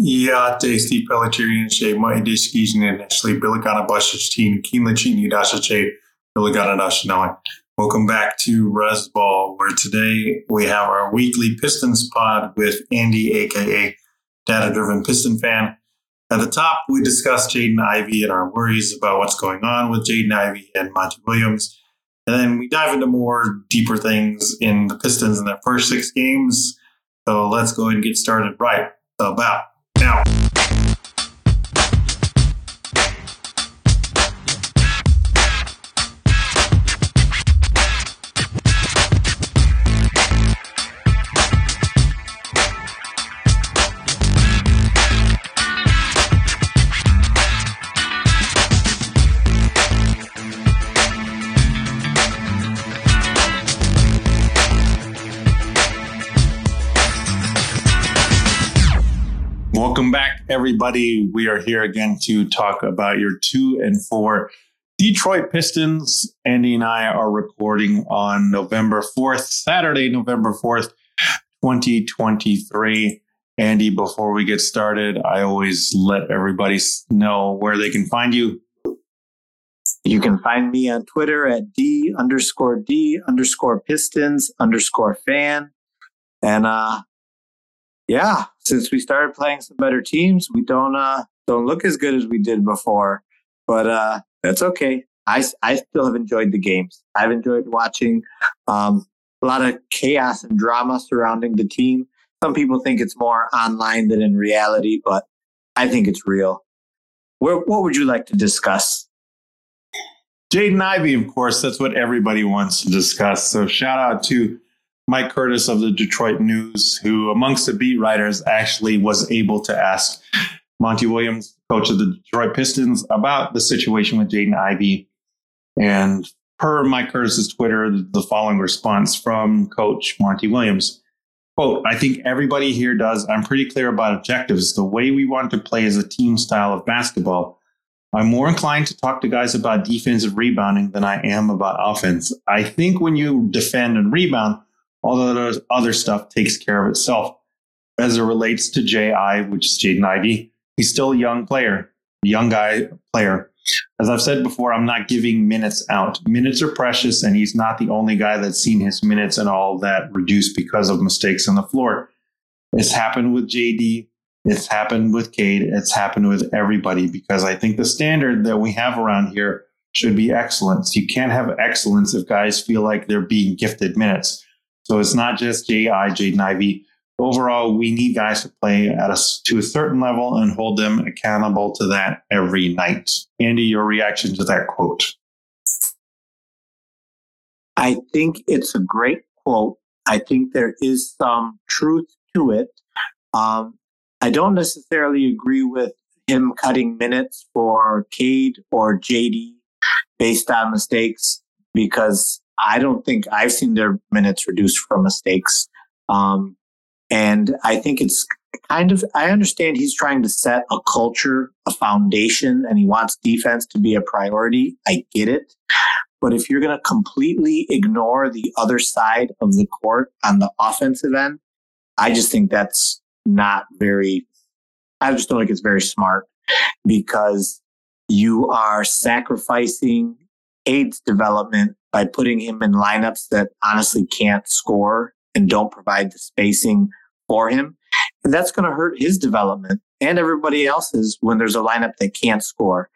Iată Steve Pelletieri și mai deschizne neșli Biligana Bashastin, Kinlachini Dashache, Biligana Dashanai. Welcome back to RezBall, where today we have our weekly Pistons pod with Andy, aka Data Driven Piston Fan. At the top, we discuss Jaden Ivey and our worries about what's going on with Jaden Ivey and Monty Williams. And then we dive into more deeper things in the Pistons in their first six games. So let's go ahead and get started right about now. Everybody. We are here again to talk about your two and four Detroit Pistons. Andy and I are recording on November 4th, Saturday, November 4th, 2023. Andy, before we get started, I always let everybody know where they can find you. You can find me on Twitter at D underscore D underscore Pistons underscore fan. And uh yeah, since we started playing some better teams, we don't uh don't look as good as we did before. But uh that's okay. I I still have enjoyed the games. I've enjoyed watching um a lot of chaos and drama surrounding the team. Some people think it's more online than in reality, but I think it's real. Where, what would you like to discuss? Jaden Ivey, of course, that's what everybody wants to discuss. So shout out to Mike Curtis of the Detroit News, who amongst the beat writers actually was able to ask Monty Williams, coach of the Detroit Pistons, about the situation with Jaden Ivey. And per Mike Curtis's Twitter, the following response from Coach Monty Williams. Quote, I think everybody here does. I'm pretty clear about objectives. The way we want to play is a team style of basketball. I'm more inclined to talk to guys about defensive rebounding than I am about offense. I think when you defend and rebound, all the other stuff takes care of itself. As it relates to JI, which is Jaden Ivey, he's still a young player, young guy player. As I've said before, I'm not giving minutes out. Minutes are precious, and he's not the only guy that's seen his minutes and all that reduced because of mistakes on the floor. It's happened with JD. It's happened with Cade. It's happened with everybody because I think the standard that we have around here should be excellence. You can't have excellence if guys feel like they're being gifted minutes. So it's not just J.I., Jaden Ivey. Overall, we need guys to play at a, to a certain level and hold them accountable to that every night. Andy, your reaction to that quote? I think it's a great quote. I think there is some truth to it. Um, I don't necessarily agree with him cutting minutes for Cade or JD based on mistakes because I don't think I've seen their minutes reduced from mistakes. Um, and I think it's kind of, I understand he's trying to set a culture, a foundation, and he wants defense to be a priority. I get it. But if you're going to completely ignore the other side of the court on the offensive end, I just think that's not very, I just don't think it's very smart because you are sacrificing Cade's development by putting him in lineups that honestly can't score and don't provide the spacing for him. And that's going to hurt his development and everybody else's when there's a lineup that can't score.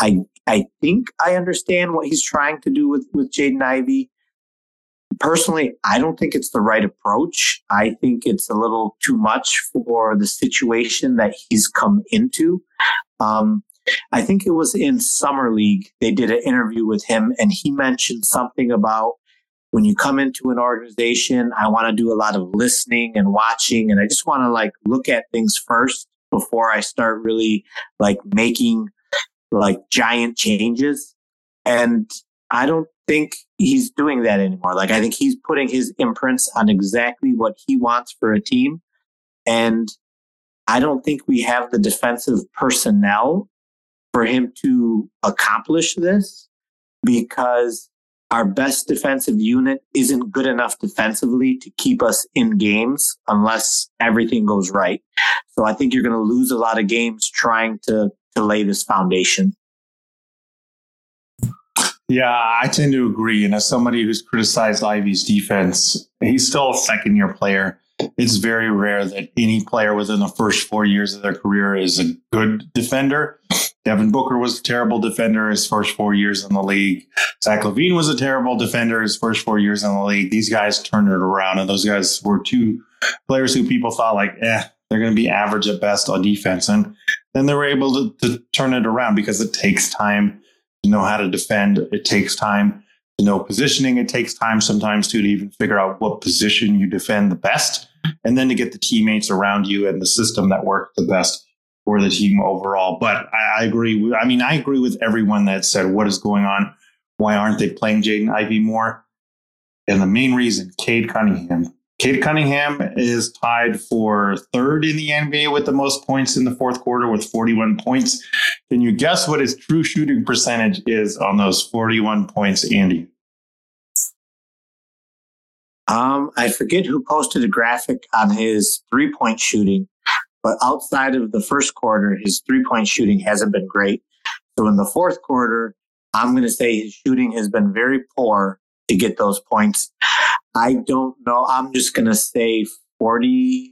I I think I understand what he's trying to do with with Jaden Ivey. Personally, I don't think it's the right approach. I think it's a little too much for the situation that he's come into. Um, I think it was in Summer League. They did an interview with him and he mentioned something about when you come into an organization, I want to do a lot of listening and watching. And I just want to like look at things first before I start really like making like giant changes. And I don't think he's doing that anymore. Like I think he's putting his imprints on exactly what he wants for a team. And I don't think we have the defensive personnel for him to accomplish this because our best defensive unit isn't good enough defensively to keep us in games unless everything goes right. So I think you're going to lose a lot of games trying to, to lay this foundation. Yeah, I tend to agree. And as somebody who's criticized Ivey's defense, he's still a second year player. It's very rare that any player within the first four years of their career is a good defender. Devin Booker was a terrible defender his first four years in the league. Zach LaVine was a terrible defender his first four years in the league. These guys turned it around, and those guys were two players who people thought like, eh, they're going to be average at best on defense, and then they were able to, to turn it around because it takes time to know how to defend. It takes time to know positioning. It takes time sometimes too to even figure out what position you defend the best, and then to get the teammates around you and the system that works the best for the team overall. But I, I agree. I mean, I agree with everyone that said, "What is going on? Why aren't they playing Jaden Ivey more?" And the main reason, Cade Cunningham. Cade Cunningham is tied for third in the NBA with the most points in the fourth quarter with 41 points. Can you guess what his true shooting percentage is on those 41 points, Andy? Um, I forget who posted a graphic on his three point shooting, but outside of the first quarter, his three point shooting hasn't been great. So in the fourth quarter, I'm going to say his shooting has been very poor to get those points. I don't know. I'm just going to say 40%.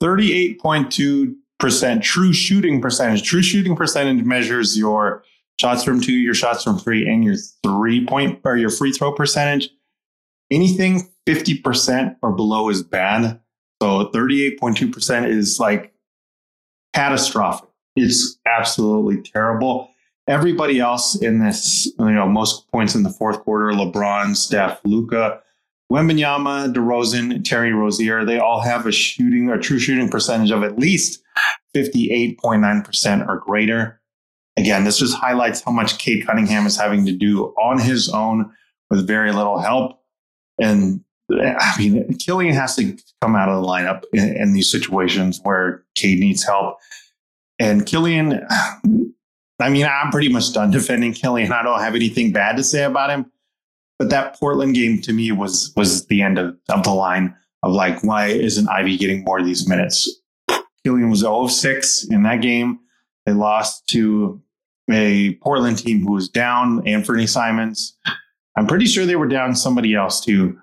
38.2% true shooting percentage. True shooting percentage measures your shots from two, your shots from three, and your three point or your free throw percentage. Anything 50% or below is bad. So 38.2% is like catastrophic. It's absolutely terrible. Everybody else in this, you know, most points in the fourth quarter, LeBron, Steph, Luka, Wembanyama, DeRozan, Terry Rozier, they all have a shooting, a true shooting percentage of at least 58.9% or greater. Again, this just highlights how much Cade Cunningham is having to do on his own with very little help. And I mean, Killian has to come out of the lineup in, in these situations where Cade needs help. And Killian, I mean, I'm pretty much done defending Killian. I don't have anything bad to say about him. But that Portland game to me was was the end of, of the line of like, why isn't Ivey getting more of these minutes? Killian was 0 of 6 in that game. They lost to a Portland team who was down Anthony Simons. I'm pretty sure they were down somebody else too.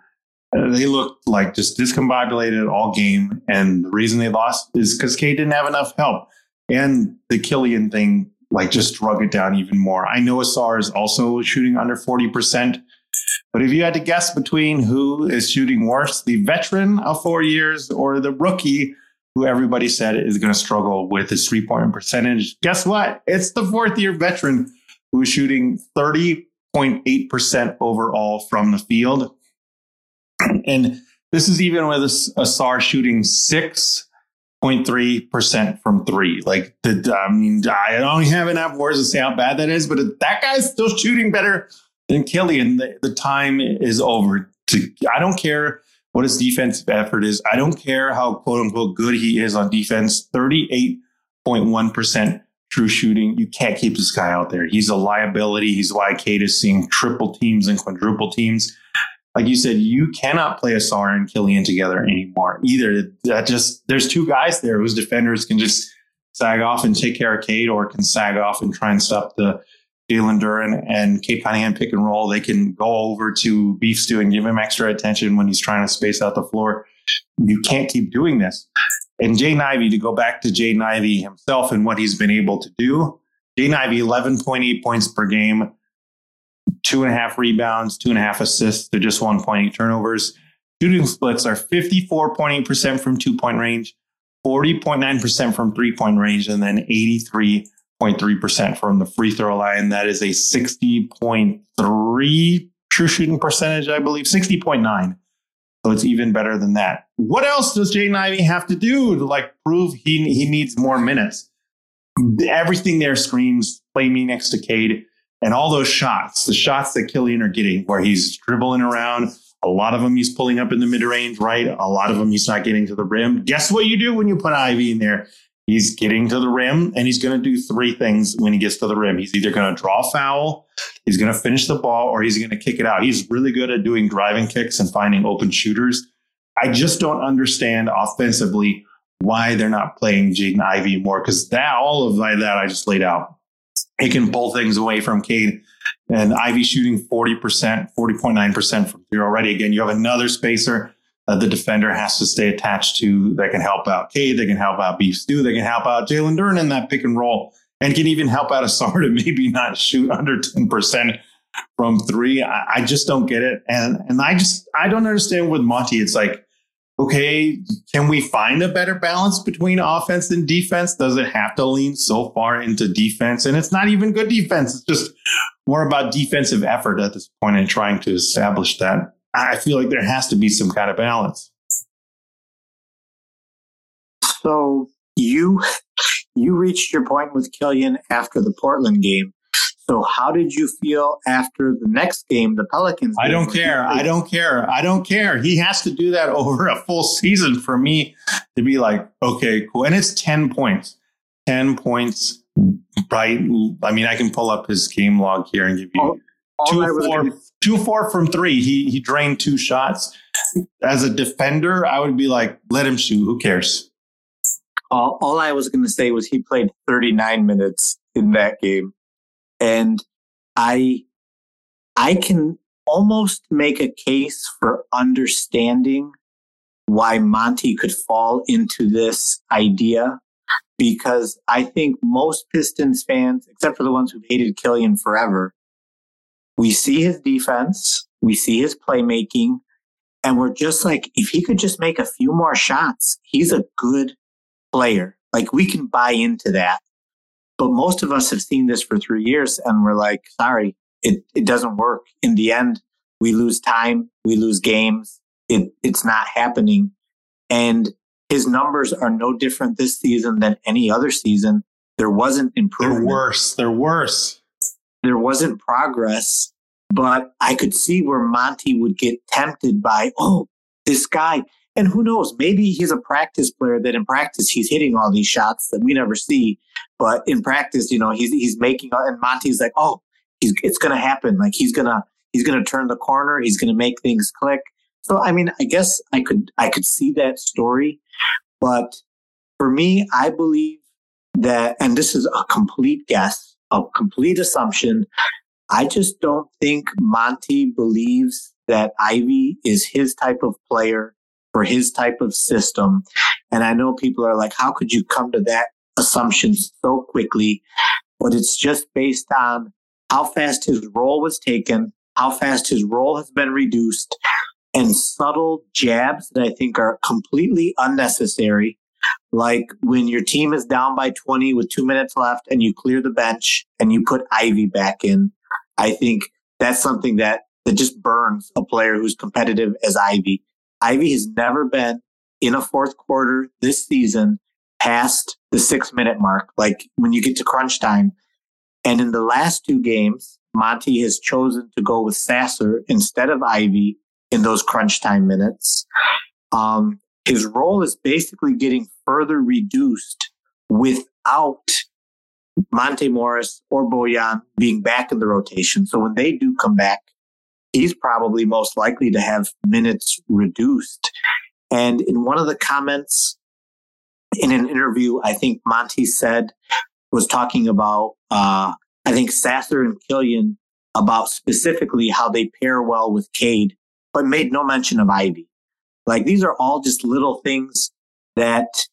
They looked like just discombobulated all game. And the reason they lost is because Cade didn't have enough help. And the Killian thing like just drug it down even more. I know Ausar is also shooting under 40%. But if you had to guess between who is shooting worse, the veteran of four years or the rookie who everybody said is going to struggle with his three point percentage, guess what? It's the fourth year veteran who is shooting 30.8% overall from the field. And this is even with Ausar shooting six 0.3% from three. Like, the, I mean, I don't have enough words to say how bad that is, but that guy's still shooting better than Killian. The, the time is over. To I don't care what his defensive effort is. I don't care how quote unquote good he is on defense. 38.1% true shooting. You can't keep this guy out there. He's a liability. He's why Cade is seeing triple teams and quadruple teams like you said, you cannot play Ausar and Killian together anymore either. That just there's two guys there whose defenders can just sag off and take care of Cade, or can sag off and try and stop the Jalen Duren and Cade Cunningham pick and roll. They can go over to Beef Stew and give him extra attention when he's trying to space out the floor. You can't keep doing this. And Jaden Ivey, to go back to Jaden Ivey himself and what he's been able to do, Jaden Ivey, 11.8 points per game, two and a half rebounds, two and a half assists to just 1.8 turnovers. Shooting splits are 54.8% from two point range, 40.9% from three point range, and then 83.3% from the free throw line. That is a 60.3 true shooting percentage, I believe, 60.9. So it's even better than that. What else does Jaden Ivey have to do to like prove he he needs more minutes? Everything there screams play me next to Cade. And all those shots, the shots that Killian are getting, where he's dribbling around, a lot of them he's pulling up in the mid range, right? A lot of them he's not getting to the rim. Guess what you do when you put Ivey in there? He's getting to the rim and he's going to do three things when he gets to the rim. He's either going to draw foul, He's going to finish the ball or he's going to kick it out. He's really good at doing driving kicks and finding open shooters. I just don't understand offensively why they're not playing Jaden Ivey more because that all of that I just laid out. He can pull things away from Cade and Ivey shooting 40%, 40.9% from three already. Again, you have another spacer uh, the defender has to stay attached to that can help out Cade, they can help out Beef Stew, they can help out Jalen Duren in that pick and roll, and can even help out Ausar to maybe not shoot under 10% from three. I, I just don't get it. And and I just I don't understand with Monty. It's like, okay, can we find a better balance between offense and defense? Does it have to lean so far into defense? And it's not even good defense. It's just more about defensive effort at this point and trying to establish that. I feel like there has to be some kind of balance. So you you reached your point with Killian after the Portland game. So how did you feel after the next game, the Pelicans? I don't care. I don't care. I don't care. He has to do that over a full season for me to be like, okay, cool. And it's 10 points. 10 points, right? I mean, I can pull up his game log here and give you oh, two four, gonna... two four from three. He he drained two shots. As a defender, I would be like, let him shoot. Who cares? All, all I was going to say was he played 39 minutes in that game, and I I can almost make a case for understanding why Monty could fall into this idea because I think most Pistons fans, except for the ones who've hated Killian forever, we see his defense, we see his playmaking, and we're just like, if he could just make a few more shots, he's a good player. Like we can buy into that. But most of us have seen this for three years and we're like, sorry, it, it doesn't work. In the end, we lose time, we lose games. It, it's not happening. And his numbers are no different this season than any other season. There wasn't improvement. They're worse. They're worse there wasn't progress, but I could see where Monty would get tempted by, oh, this guy. And who knows, maybe he's a practice player that in practice he's hitting all these shots that we never see. But in practice, you know, he's he's making uh, and Monty's like, oh, he's it's gonna happen. Like he's gonna he's gonna turn the corner, he's gonna make things click. So I mean, I guess I could I could see that story. But for me, I believe that and this is a complete guess a complete assumption. I just don't think Monty believes that Ivey is his type of player for his type of system. And I know people are like, how could you come to that assumption so quickly? But it's just based on how fast his role was taken, how fast his role has been reduced, and subtle jabs that I think are completely unnecessary like when your team is down by 20 with two minutes left and you clear the bench and you put Ivey back in, I think that's something that, that just burns a player who's competitive as Ivey. Ivey has never been in a fourth quarter this season past the six minute mark, like when you get to crunch time. And in the last two games, Monty has chosen to go with Sasser instead of Ivey in those crunch time minutes. Um, his role is basically getting further reduced without Monte Morris or Bojan being back in the rotation. So when they do come back, he's probably most likely to have minutes reduced. And in one of the comments in an interview, I think Monty said, was talking about, uh, I think Sasser and Killian about specifically how they pair well with Cade, but made no mention of Ivey. Like these are all just little things that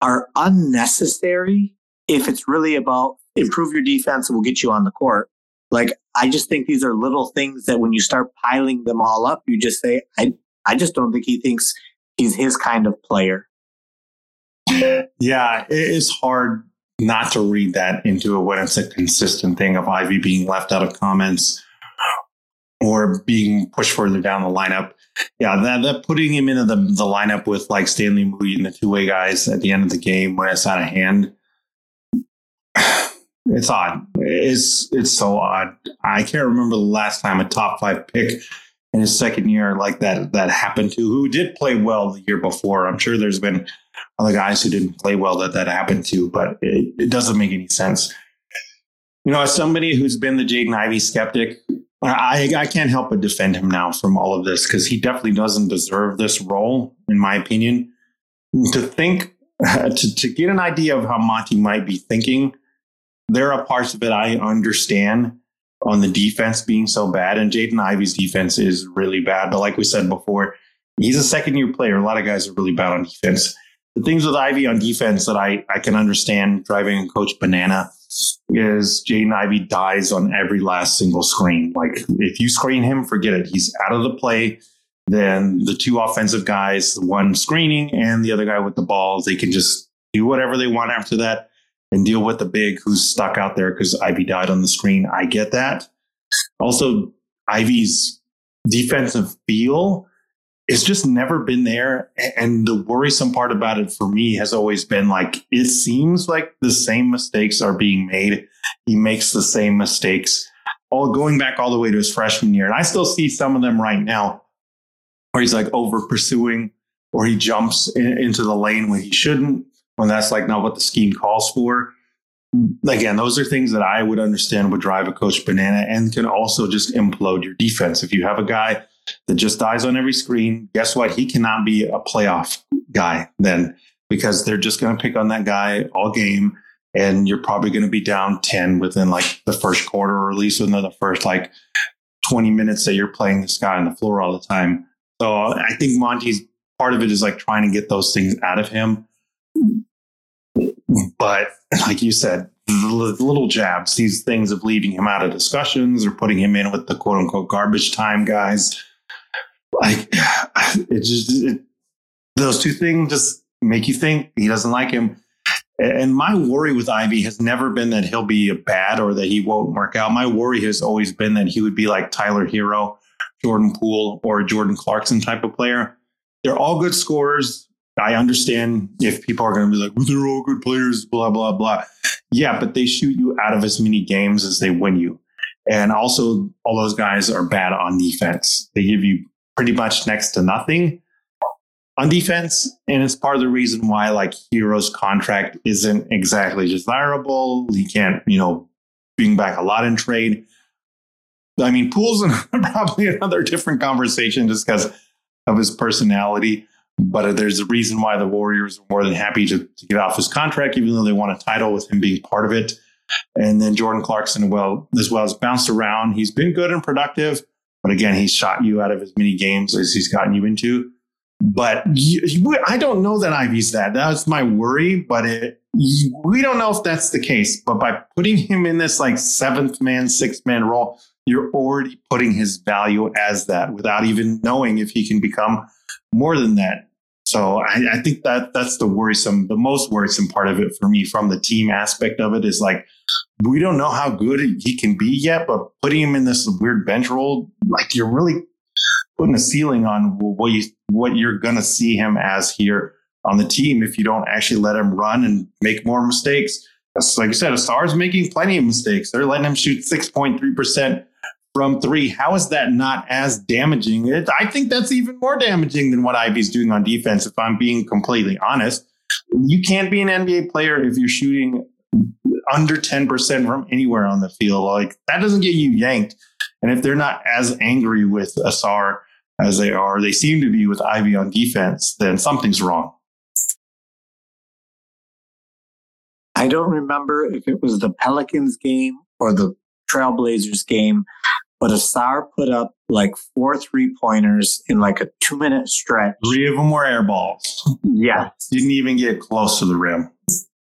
are unnecessary if it's really about improve your defense and we'll get you on the court. Like I just think these are little things that when you start piling them all up, you just say, I I just don't think he thinks he's his kind of player. Yeah, it is hard not to read that into it when it's a consistent thing of Ivey being left out of comments or being pushed further down the lineup yeah, that, that putting him into the, the lineup with like Stanley Umude and the two way guys at the end of the game when it's out of hand, it's odd. It's it's so odd. I can't remember the last time a top five pick in his second year like that that happened to who did play well the year before. I'm sure there's been other guys who didn't play well that that happened to, but it, it doesn't make any sense. You know, as somebody who's been the Jaden Ivey skeptic, I, I can't help but defend him now from all of this because he definitely doesn't deserve this role, in my opinion. To think, to, to get an idea of how Monty might be thinking, there are parts of it I understand on the defense being so bad. And Jaden Ivey's defense is really bad. But like we said before, he's a second year player. A lot of guys are really bad on defense. The things with Ivey on defense that I, I can understand driving a coach banana is Jaden Ivey dies on every last single screen. Like if you screen him, forget it. He's out of the play. Then the two offensive guys, the one screening and the other guy with the balls, they can just do whatever they want after that and deal with the big who's stuck out there because Ivey died on the screen. I get that. Also, Ivey's defensive feel it's just never been there. And the worrisome part about it for me has always been like, it seems like the same mistakes are being made. He makes the same mistakes all going back all the way to his freshman year. And I still see some of them right now where he's like over pursuing or he jumps in, into the lane when he shouldn't, when that's like not what the scheme calls for. Again, those are things that I would understand would drive a coach banana and can also just implode your defense. If you have a guy that just dies on every screen, guess what? He cannot be a playoff guy then because they're just going to pick on that guy all game. And you're probably going to be down 10 within like the first quarter, or at least within the first like 20 minutes that you're playing this guy on the floor all the time. So I think Monty's part of it is like trying to get those things out of him. But like you said, the little jabs, these things of leaving him out of discussions or putting him in with the quote unquote garbage time guys like it just it, those two things just make you think he doesn't like him. And my worry with Ivey has never been that he'll be a bad or that he won't work out. My worry has always been that he would be like Tyler Herro, Jordan Poole, or Jordan Clarkson type of player. They're all good scorers. I understand if people are going to be like, well, they're all good players, blah, blah, blah. Yeah, but they shoot you out of as many games as they win you. And also, all those guys are bad on defense. They give you pretty much next to nothing on defense. And it's part of the reason why like Herro's contract isn't exactly desirable. He can't, you know, bring back a lot in trade. I mean, Poole's probably another different conversation just because of his personality. But there's a reason why the Warriors are more than happy to, to, get off his contract, even though they want a title with him being part of it. And then Jordan Clarkson, well, as well as bounced around. He's been good and productive. But again, he's shot you out of as many games as he's gotten you into. But I don't know that Ivey's that. That's my worry. But it, we don't know if that's the case. But by putting him in this like seventh man, sixth man role, you're already putting his value as that without even knowing if he can become more than that. So I, I, think that that's the worrisome, the most worrisome part of it for me from the team aspect of it is like, we don't know how good he can be yet, but putting him in this weird bench role, like you're really putting a ceiling on what you, what you're going to see him as here on the team if you don't actually let him run and make more mistakes. Like I said, Ausar's making plenty of mistakes. They're letting him shoot 6.3% from three. How is that not as damaging? It, I think that's even more damaging than what Ivey's doing on defense, if I'm being completely honest. You can't be an NBA player if you're shooting under 10% from anywhere on the field. Like that doesn't get you yanked. And if they're not as angry with Ausar as they are, they seem to be with Ivey on defense, then something's wrong. I don't remember if it was the Pelicans game or the Trailblazers game, but Ausar put up like four three pointers in like a two minute stretch. Three of them were air balls. Yeah. Didn't even get close to the rim.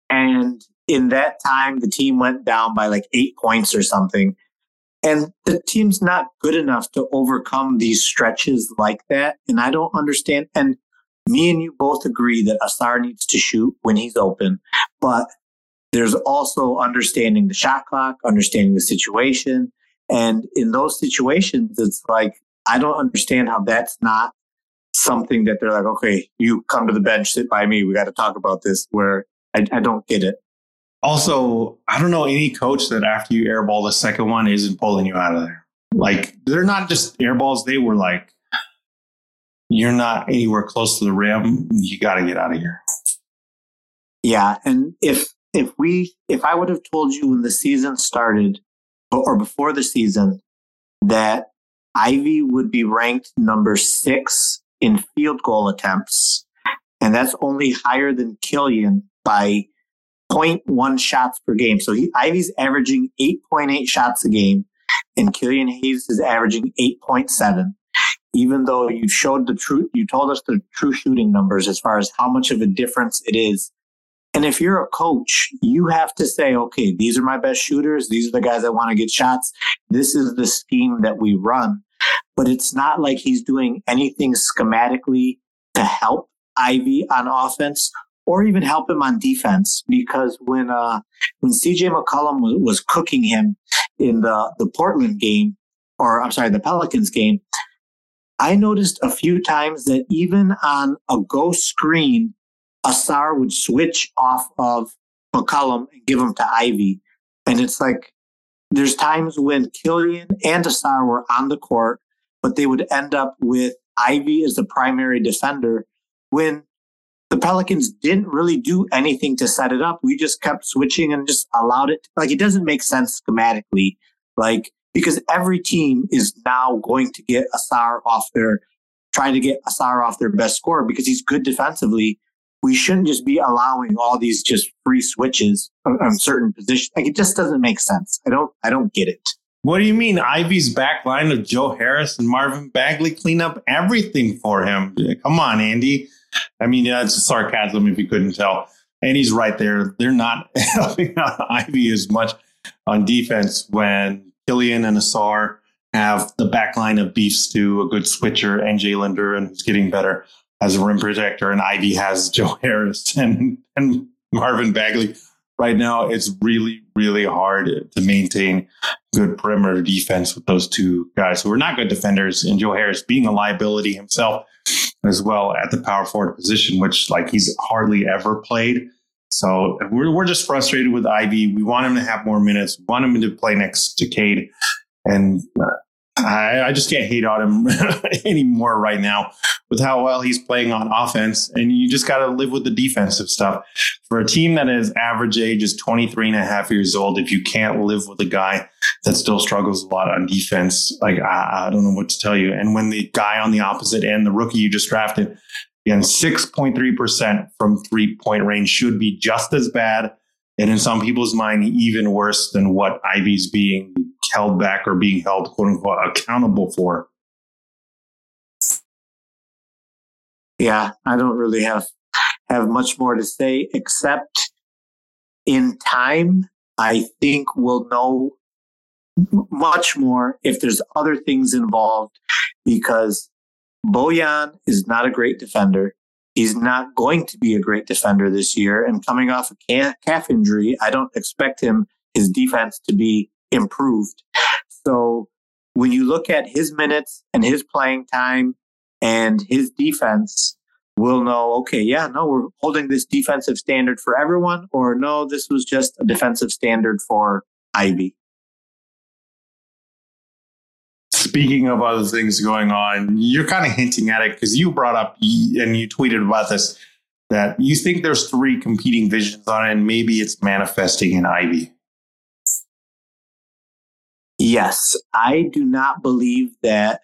And in that time, the team went down by like eight points or something. And the team's not good enough to overcome these stretches like that. And I don't understand. And me and you both agree that Ausar needs to shoot when he's open, but there's also understanding the shot clock, understanding the situation. And in those situations, it's like, I don't understand how that's not something that they're like, okay, you come to the bench, sit by me. We got to talk about this where I, I don't get it. Also, I don't know any coach that after you airball the second one isn't pulling you out of there. Like they're not just airballs. They were like, you're not anywhere close to the rim. You got to get out of here. Yeah. And if if we if I would have told you when the season started or before the season that Ivey would be ranked number six in field goal attempts, and that's only higher than Killian by 0.1 shots per game. So he, Ivey's averaging 8.8 shots a game, and Killian Hayes is averaging 8.7. Even though you showed the true, you told us the true shooting numbers as far as how much of a difference it is and if you're a coach, you have to say, okay, these are my best shooters. These are the guys that want to get shots. This is the scheme that we run. But it's not like he's doing anything schematically to help Ivey on offense or even help him on defense. Because when uh, when CJ McCollum was, cooking him in the the Portland game, or I'm sorry, the Pelicans game, I noticed a few times that even on a go screen, Ausar would switch off of McCollum and give him to Ivey. And it's like there's times when Killian and Ausar were on the court, but they would end up with Ivey as the primary defender when the Pelicans didn't really do anything to set it up. We just kept switching and just allowed it. Like it doesn't make sense schematically. Like because every team is now going to get Ausar off their trying to get Ausar off their best score because he's good defensively we shouldn't just be allowing all these just free switches on, certain positions. Like it just doesn't make sense. I don't I don't get it. What do you mean? Ivey's back line of Joe Harris and Marvin Bagley clean up everything for him. Come on, Andy. I mean, yeah, it's sarcasm if you couldn't tell. And he's right there. They're not helping out Ivey as much on defense when Killian and Ausar have the back line of Beef Stew a good switcher and Jalen and who's getting better as a rim protector, and Ivey has Joe Harris and and Marvin Bagley. Right now, it's really, really hard to maintain good perimeter defense with those two guys who are not good defenders, and Joe Harris being a liability himself as well at the power forward position, which like he's hardly ever played. So we're, we're just frustrated with Ivey. We want him to have more minutes, we want him to play next to Cade. And uh, I, I just can't hate on him anymore right now with how well he's playing on offense. And you just got to live with the defensive stuff. For a team that is average age is 23 and a half years old, if you can't live with a guy that still struggles a lot on defense, like I, I don't know what to tell you. And when the guy on the opposite end, the rookie you just drafted, again, 6.3% from three point range should be just as bad. And in some people's mind, even worse than what Ivey's being held back or being held quote unquote accountable for. Yeah, I don't really have have much more to say except in time, I think we'll know much more if there's other things involved because Bojan is not a great defender. He's not going to be a great defender this year. And coming off a calf injury, I don't expect him, his defense to be improved. So when you look at his minutes and his playing time and his defense, we'll know, okay, yeah, no, we're holding this defensive standard for everyone, or no, this was just a defensive standard for Ivey. Speaking of other things going on, you're kind of hinting at it because you brought up and you tweeted about this that you think there's three competing visions on it, and maybe it's manifesting in Ivey. Yes, I do not believe that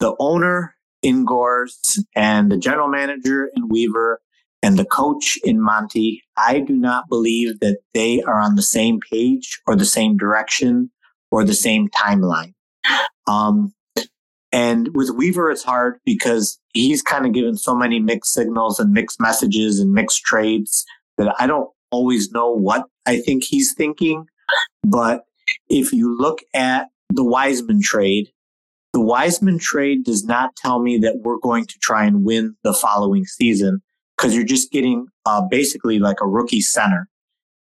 the owner in Gores and the general manager in Weaver and the coach in Monty, I do not believe that they are on the same page or the same direction or the same timeline. Um, and with Weaver, it's hard because he's kind of given so many mixed signals and mixed messages and mixed trades that I don't always know what I think he's thinking. But if you look at the Wiseman trade, the Wiseman trade does not tell me that we're going to try and win the following season because you're just getting uh, basically like a rookie center.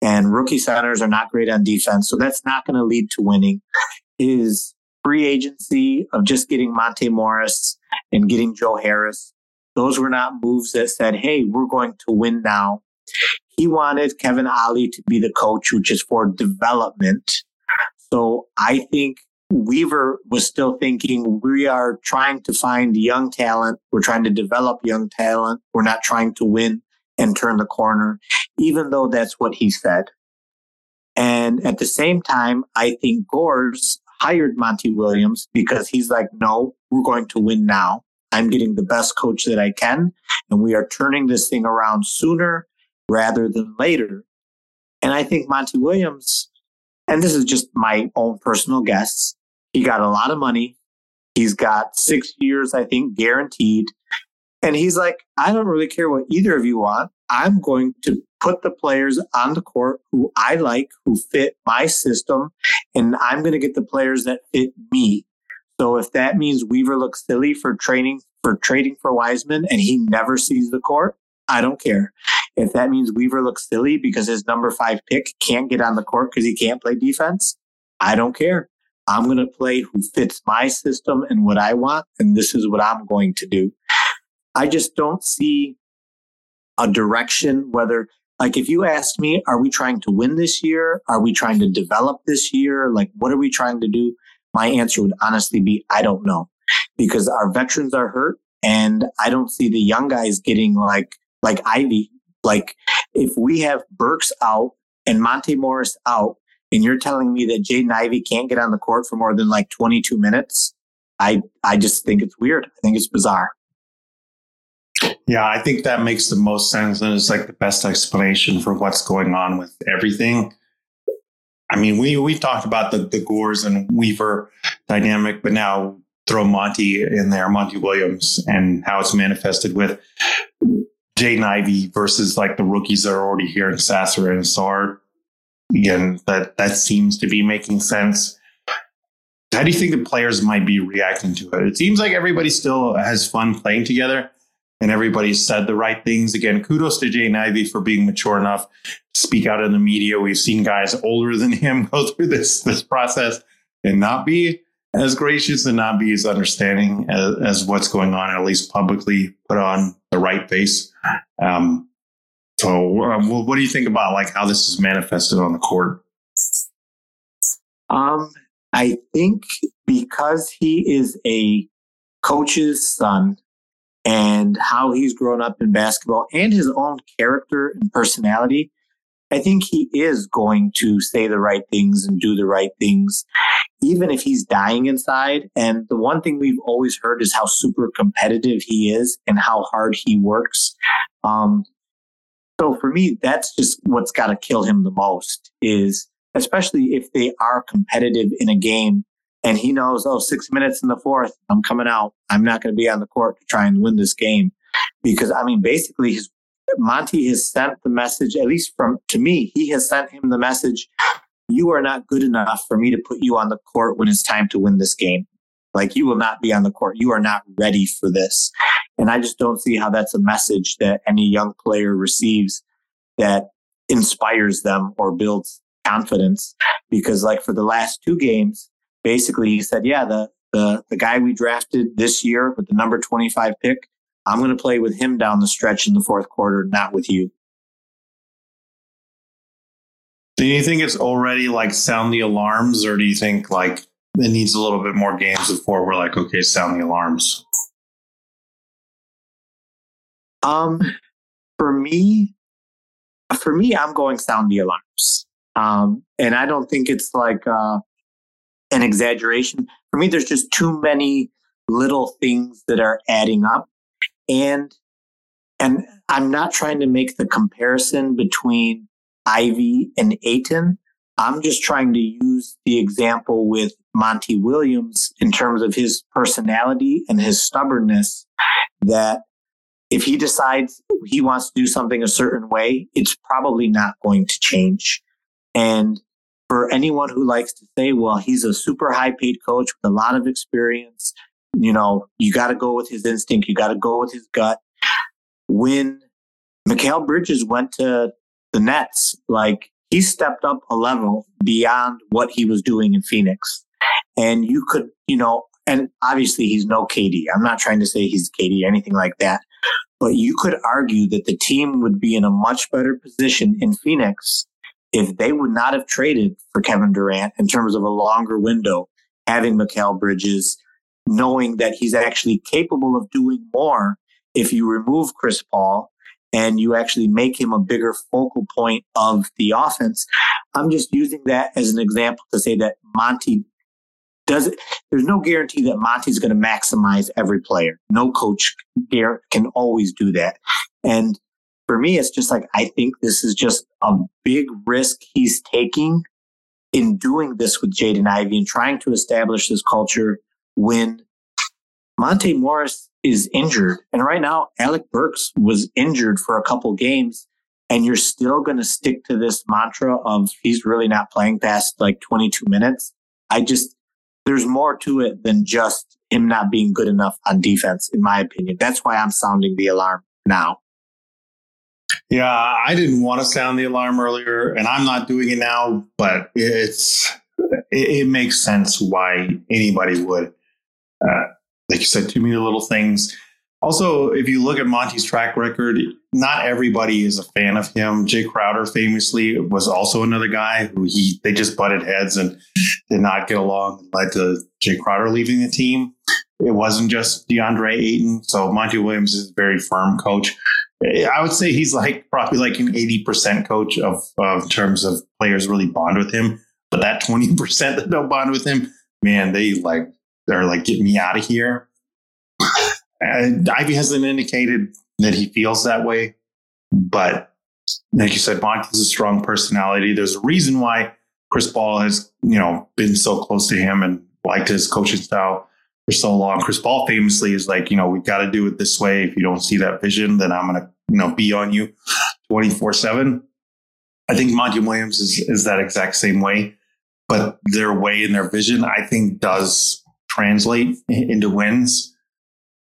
And rookie centers are not great on defense. So that's not going to lead to winning. Is free agency of just getting Monte Morris and getting Joe Harris. Those were not moves that said, hey, we're going to win now. He wanted Kevin Ollie to be the coach, which is for development. So I think Weaver was still thinking we are trying to find young talent. We're trying to develop young talent. We're not trying to win and turn the corner, even though that's what he said. And at the same time, I think Gores hired Monty Williams because he's like, no, we're going to win now. I'm getting the best coach that I can, and we are turning this thing around sooner rather than later. And I think Monty Williams, and this is just my own personal guess, he got a lot of money. He's got six years, I think, guaranteed. And he's like, I don't really care what either of you want. I'm going to put the players on the court who I like, who fit my system, and I'm going to get the players that fit me. So if that means Weaver looks silly for training for trading for Wiseman and he never sees the court, I don't care. If that means Weaver looks silly because his number five pick can't get on the court because he can't play defense, I don't care. I'm going to play who fits my system and what I want, and this is what I'm going to do. I just don't see a direction whether like if you ask me are we trying to win this year are we trying to develop this year like what are we trying to do my answer would honestly be i don't know because our veterans are hurt and i don't see the young guys getting like like ivey like if we have burks out and monte morris out and you're telling me that jaden ivey can't get on the court for more than like 22 minutes i i just think it's weird i think it's bizarre yeah, I think that makes the most sense. And it's like the best explanation for what's going on with everything. I mean, we we talked about the the Gores and Weaver dynamic, but now throw Monty in there, Monty Williams, and how it's manifested with Jaden Ivey versus like the rookies that are already here in Sasser and Sar. Again, that that seems to be making sense. How do you think the players might be reacting to it? It seems like everybody still has fun playing together and everybody said the right things. Again, kudos to Jaden Ivey for being mature enough to speak out in the media. We've seen guys older than him go through this this process and not be as gracious and not be as understanding as, as what's going on, at least publicly put on the right face. Um, so, um, what do you think about like how this is manifested on the court? Um, I think because he is a coach's son, and how he's grown up in basketball and his own character and personality, I think he is going to say the right things and do the right things, even if he's dying inside. And the one thing we've always heard is how super competitive he is and how hard he works. Um, so for me, that's just what's got to kill him the most is especially if they are competitive in a game and he knows, oh, six minutes in the fourth, I'm coming out. I'm not going to be on the court to try and win this game. Because, I mean, basically, his, Monty has sent the message, at least from to me, he has sent him the message you are not good enough for me to put you on the court when it's time to win this game. Like, you will not be on the court. You are not ready for this. And I just don't see how that's a message that any young player receives that inspires them or builds confidence. Because, like, for the last two games, basically he said, yeah, the, the, the guy we drafted this year with the number 25 pick, I'm going to play with him down the stretch in the fourth quarter, not with you. Do you think it's already like sound the alarms, or do you think like it needs a little bit more games before we're like, okay, sound the alarms? Um, for me, for me, I'm going sound the alarms. Um, and I don't think it's like uh, an exaggeration. For me, there's just too many little things that are adding up. And and I'm not trying to make the comparison between Ivey and Ayton. I'm just trying to use the example with Monty Williams in terms of his personality and his stubbornness that if he decides he wants to do something a certain way, it's probably not going to change. And for anyone who likes to say, well, he's a super high paid coach with a lot of experience, you know, you got to go with his instinct. You got to go with his gut. When Mikal Bridges went to the Nets, like he stepped up a level beyond what he was doing in Phoenix. And you could, you know, and obviously he's no KD. I'm not trying to say he's KD or anything like that. But you could argue that the team would be in a much better position in Phoenix if they would not have traded for Kevin Durant in terms of a longer window, having Mikal Bridges, knowing that he's actually capable of doing more if you remove Chris Paul and you actually make him a bigger focal point of the offense. I'm just using that as an example to say that Monty does it. There's no guarantee that Monty's going to maximize every player. No coach here can always do that. And for me, it's just like, I think this is just a big risk he's taking in doing this with Jaden Ivey and trying to establish this culture when Monte Morris is injured. And right now, Alec Burks was injured for a couple games. And you're still going to stick to this mantra of he's really not playing past like 22 minutes. I just, there's more to it than just him not being good enough on defense, in my opinion. That's why I'm sounding the alarm now. Yeah, I didn't want to sound the alarm earlier, and I'm not doing it now, but it's it, it makes sense why anybody would. Uh, like you said, too many little things. Also, if you look at Monty's track record, not everybody is a fan of him. Jae Crowder famously was also another guy who he they just butted heads and did not get along, led to Jae Crowder leaving the team. It wasn't just DeAndre Ayton. So Monty Williams is a very firm coach. I would say he's like probably like an 80% coach of, of terms of players really bond with him. But that 20% that don't bond with him, man, they like they're like, get me out of here. And Ivey hasn't indicated that he feels that way. But like you said, Monty's a strong personality. There's a reason why Chris Paul has, you know, been so close to him and liked his coaching style for so long. Chris Paul famously is like, you know, we got to do it this way. If you don't see that vision, then I'm to, you know, be on you 24 seven. I think Monty Williams is, is that exact same way, but their way and their vision, I think does translate into wins.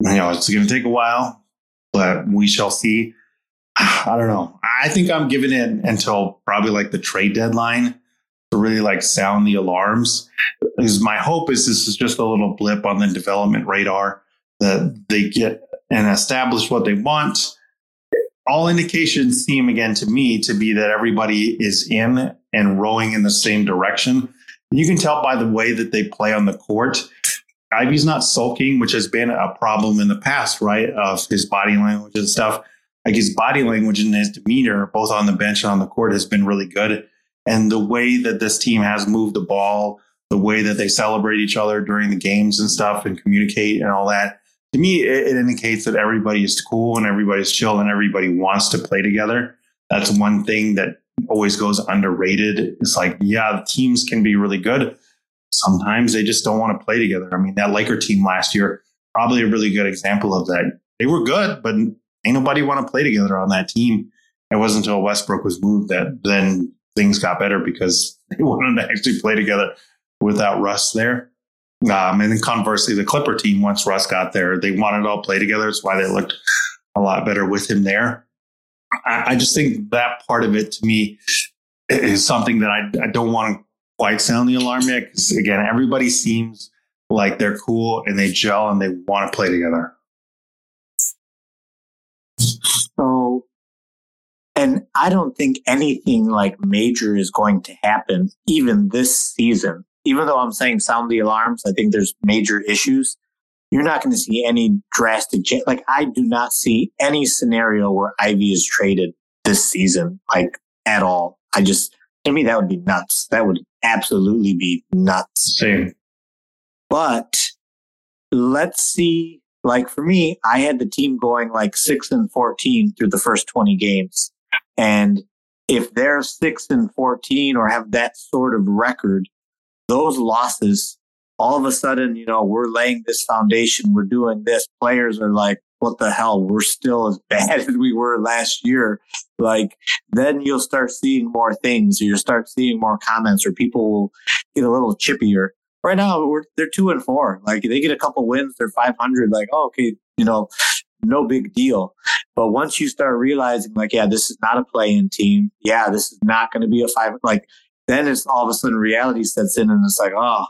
You know, it's going to take a while, but we shall see. I don't know. I think I'm giving it until probably like the trade deadline to really like sound the alarms. Because my hope is this is just a little blip on the development radar that they get and establish what they want. All indications seem again to me to be that everybody is in and rowing in the same direction. You can tell by the way that they play on the court Ivey's not sulking, which has been a problem in the past, right? Of his body language and stuff. Like his body language and his demeanor, both on the bench and on the court, has been really good. And the way that this team has moved the ball, the way that they celebrate each other during the games and stuff and communicate and all that, to me, it, it indicates that everybody is cool and everybody's chill and everybody wants to play together. That's one thing that always goes underrated. It's like, yeah, teams can be really good, sometimes they just don't want to play together. I mean, that Laker team last year, probably a really good example of that. They were good, but ain't nobody want to play together on that team. It wasn't until Westbrook was moved that then things got better because they wanted to actually play together without Russ there. Um, and then conversely, the Clipper team, once Russ got there, they wanted to all play together. That's why they looked a lot better with him there. I, just think that part of it to me is something that I, I don't want to quite sound the alarm yet because again, everybody seems like they're cool and they gel and they want to play together. So, and I don't think anything like major is going to happen even this season. Even though I'm saying sound the alarms, I think there's major issues. You're not going to see any drastic change. Like I do not see any scenario where Ivey is traded this season, like at all. I just, to me, that would be nuts. That would absolutely be nuts. Same. But let's see. Like for me, I had the team going like six and 14 through the first 20 games. And if they're six and 14 or have that sort of record, those losses, all of a sudden, you know, we're laying this foundation, we're doing this. Players are like, what the hell? We're still as bad as we were last year. Like, then you'll start seeing more things, you'll start seeing more comments, or people will get a little chippier. Right now, they're two and four. Like, they get a couple wins, they're 500. Like, oh, okay, you know, no big deal. But once you start realizing, like, yeah, this is not a play-in team. Yeah, this is not going to be a five. Like, then it's all of a sudden reality sets in, and it's like, oh,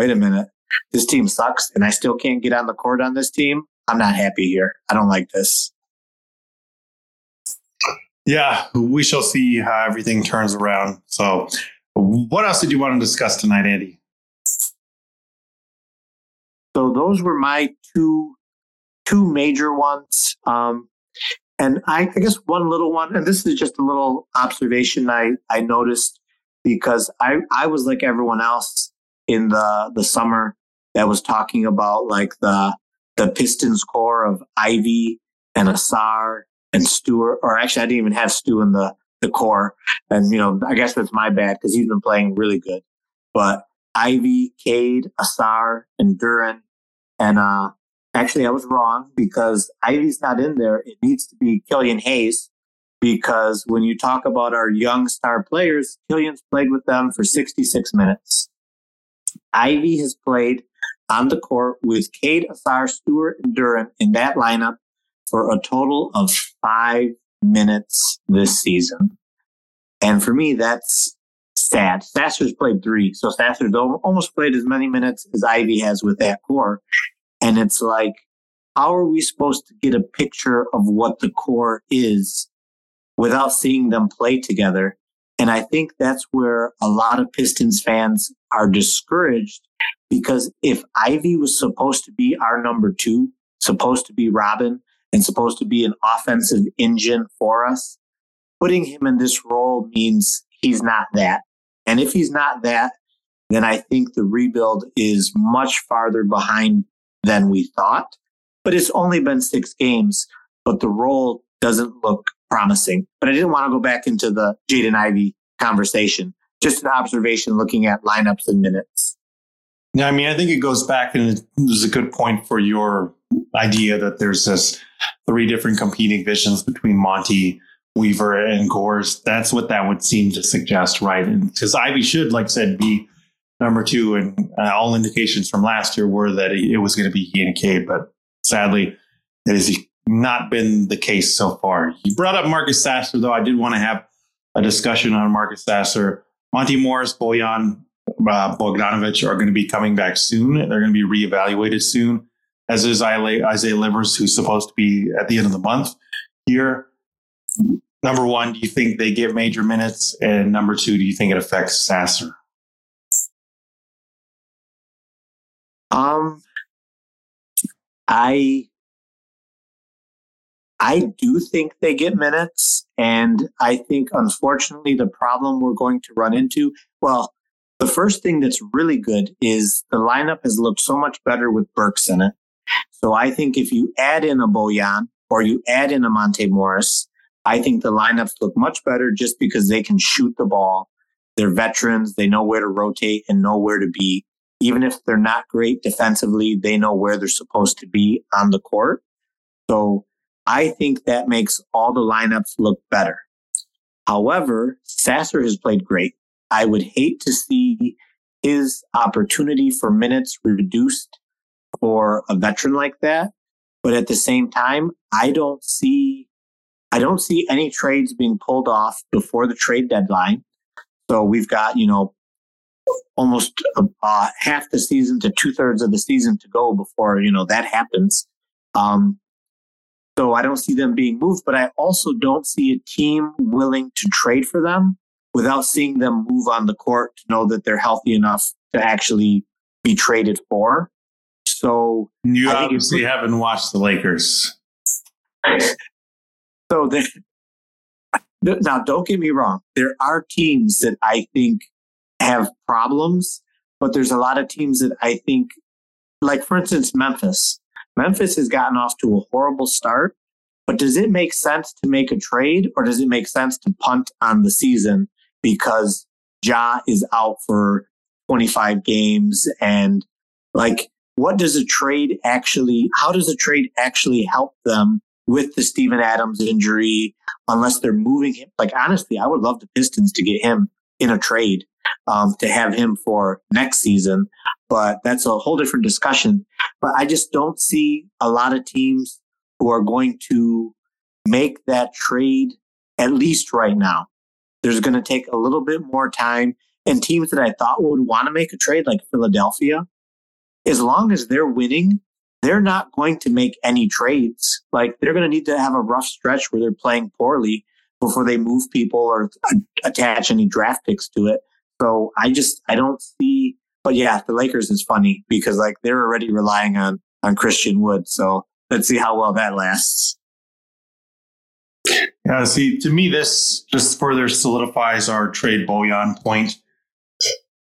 wait a minute, this team sucks, and I still can't get on the court on this team. I'm not happy here. I don't like this. Yeah, we shall see how everything turns around. So, what else did you want to discuss tonight, Andy? So those were my two two major ones. Um, And I, I guess one little one, and this is just a little observation I, I noticed because I, I was like everyone else in the, the summer that was talking about like the, the Pistons core of Ivey and Ausar and Stewart, or actually I didn't even have Stu in the, the core. And, you know, I guess that's my bad because he's been playing really good. But Ivey, Cade, Ausar, and Duren. And uh, actually, I was wrong because Ivey's not in there. It needs to be Killian Hayes because when you talk about our young star players, Killian's played with them for 66 minutes. Ivey has played on the court with Cade, Ausar, Stewart, and Duren in that lineup for a total of five minutes this season. And for me, that's sad. Sasser's played three. So Sasser's almost played as many minutes as Ivey has with that core. And it's like, how are we supposed to get a picture of what the core is without seeing them play together? And I think that's where a lot of Pistons fans are discouraged because if Ivey was supposed to be our number two, supposed to be Robin, and supposed to be an offensive engine for us, putting him in this role means he's not that. And if he's not that, then I think the rebuild is much farther behind than we thought. But it's only been six games, but the role doesn't look promising. But I didn't want to go back into the Jaden Ivey conversation, just an observation looking at lineups and minutes. Yeah, I mean, I think it goes back and there's a good point for your idea that there's this three different competing visions between Monty, Weaver, and Gores. That's what that would seem to suggest, right? Because Ivey should, like I said, be number two, and uh, all indications from last year were that it was going to be he and Cade, but sadly, it has not been the case so far. You brought up Marcus Sasser, though. I did want to have a discussion on Marcus Sasser. Monte Morris, Bojan uh, Bogdanovic are going to be coming back soon. They're going to be reevaluated soon, as is Isaiah Livers, who's supposed to be at the end of the month here. Number one, do you think they get major minutes? And number two, do you think it affects Sasser? Um, I I do think they get minutes, and I think unfortunately the problem we're going to run into. Well, the first thing that's really good is the lineup has looked so much better with Burks in it. So I think if you add in a Bojan or you add in a Monte Morris, I think the lineups look much better just because they can shoot the ball. They're veterans. They know where to rotate and know where to be even if they're not great defensively, they know where they're supposed to be on the court. So I think that makes all the lineups look better. However, Sasser has played great. I would hate to see his opportunity for minutes reduced for a veteran like that. But at the same time, I don't see, I don't see any trades being pulled off before the trade deadline. So we've got, you know, almost uh, half the season to two thirds of the season to go before you know that happens. Um, so I don't see them being moved, but I also don't see a team willing to trade for them without seeing them move on the court to know that they're healthy enough to actually be traded for. So you obviously haven't watched the Lakers. so now, don't get me wrong. There are teams that I think have problems, but there's a lot of teams that I think, like for instance, Memphis. Memphis has gotten off to a horrible start, but does it make sense to make a trade or does it make sense to punt on the season because Ja is out for 25 games and like what does a trade actually how does a trade actually help them with the Steven Adams injury unless they're moving him like honestly I would love the Pistons to get him in a trade um, to have him for next season. But that's a whole different discussion. But I just don't see a lot of teams who are going to make that trade, at least right now. There's going to take a little bit more time. And teams that I thought would want to make a trade, like Philadelphia, as long as they're winning, they're not going to make any trades. Like they're going to need to have a rough stretch where they're playing poorly before they move people or attach any draft picks to it. So I just I don't see. But yeah, the Lakers is funny because like they're already relying on on Christian Wood. So let's see how well that lasts. Yeah, see, to me, this just further solidifies our trade Bojan point.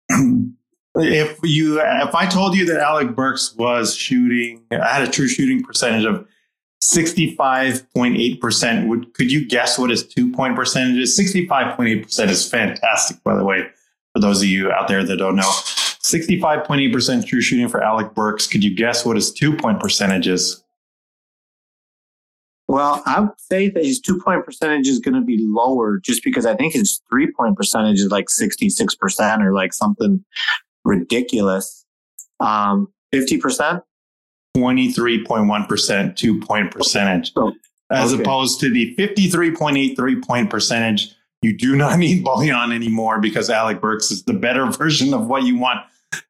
if you, if I told you that Alec Burks was shooting, I had a true shooting percentage of 65.8%, would, could you guess what his two point percentage is? 65.8% is fantastic, by the way, for those of you out there that don't know. 65.8% true shooting for Alec Burks. Could you guess what his two point percentage is? Well, I would say that his two point percentage is going to be lower just because I think his three point percentage is like 66% or like something ridiculous. Um, 50%? 23.1% two point percentage, oh, as opposed to the 53.83 point percentage. You do not need Bojan anymore because Alec Burks is the better version of what you want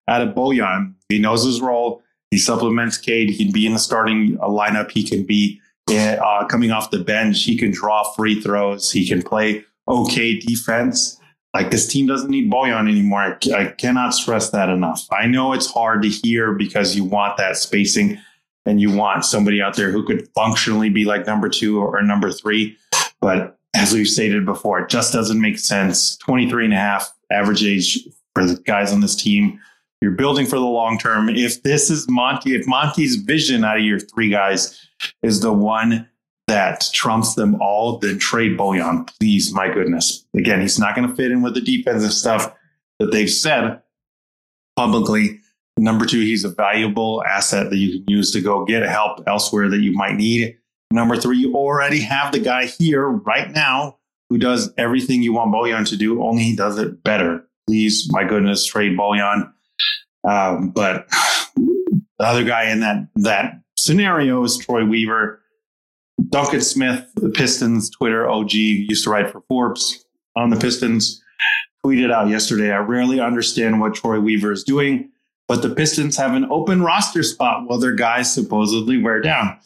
out of Bojan. He knows his role. He supplements Cade. He can be in the starting uh, lineup. He can be uh, coming off the bench. He can draw free throws. He can play okay defense. Like this team doesn't need Bojan anymore. I, I cannot stress that enough. I know it's hard to hear because you want that spacing and you want somebody out there who could functionally be like number two or number three. But as we've stated before, it just doesn't make sense. 23 and a half average age for the guys on this team. You're building for the long term. If this is Monty, if Monty's vision out of your three guys is the one that trumps them all, then trade Bojan, please. My goodness. Again, he's not going to fit in with the defensive stuff that they've said publicly. Number two, he's a valuable asset that you can use to go get help elsewhere that you might need. Number three, you already have the guy here right now who does everything you want Bojan to do, only he does it better. Please, my goodness, trade Bojan. Um, but the other guy in that that scenario is Troy Weaver. Duncan Smith, the Pistons Twitter OG, used to write for Forbes on the Pistons, tweeted out yesterday I rarely understand what Troy Weaver is doing, but the Pistons have an open roster spot while their guys supposedly wear down.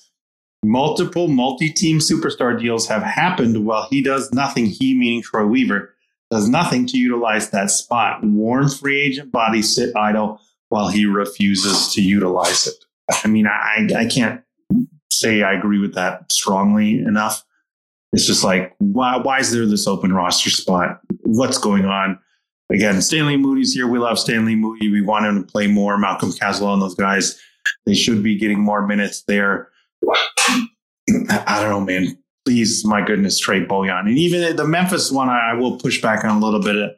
Multiple multi team superstar deals have happened while he does nothing, he meaning Troy Weaver, does nothing to utilize that spot. Warren free agent bodies sit idle while he refuses to utilize it. I mean, I, I can't say I agree with that strongly enough. It's just like, why, why is there this open roster spot? What's going on? Again, Stanley Umude's here. We love Stanley Umude. We want him to play more. Malcolm Cazalon and those guys, they should be getting more minutes there. I don't know, man. Please, my goodness, trade Bojan. And even the Memphis one, I will push back on a little bit.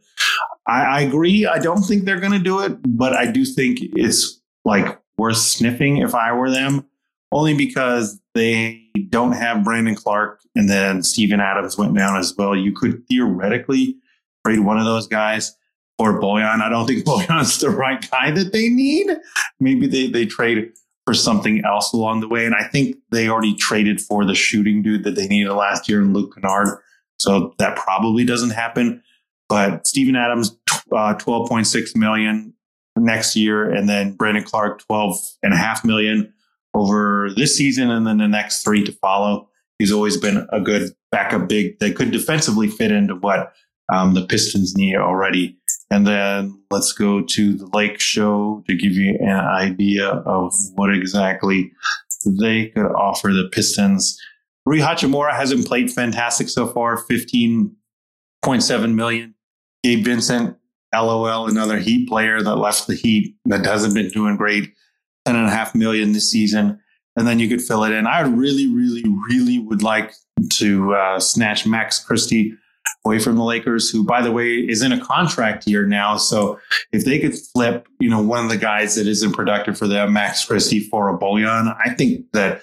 I, I agree. I don't think they're going to do it, but I do think it's like worth sniffing if I were them, only because they don't have Brandon Clarke and then Steven Adams went down as well. You could theoretically trade one of those guys for Bojan. I don't think Bojan's the right guy that they need. Maybe they, they trade for something else along the way. And I think they already traded for the shooting dude that they needed last year in Luke Kennard. So that probably doesn't happen. But Steven Adams, uh, 12.6 million next year, and then Brandon Clarke, 12 and a half million over this season, and then the next three to follow. He's always been a good backup big that could defensively fit into what um, the Pistons need already. And then let's go to the Lake Show to give you an idea of what exactly they could offer the Pistons. Rui Hachimura hasn't played fantastic so far, 15.7 million. Gabe Vincent, LOL, another Heat player that left the Heat that hasn't been doing great, ten and a half million this season. And then you could fill it in. I really, really, really would like to uh, snatch Max Christie away from the Lakers, who, by the way, is in a contract year now. So if they could flip, you know, one of the guys that isn't productive for them, Max Christie, for a Bojan, I think that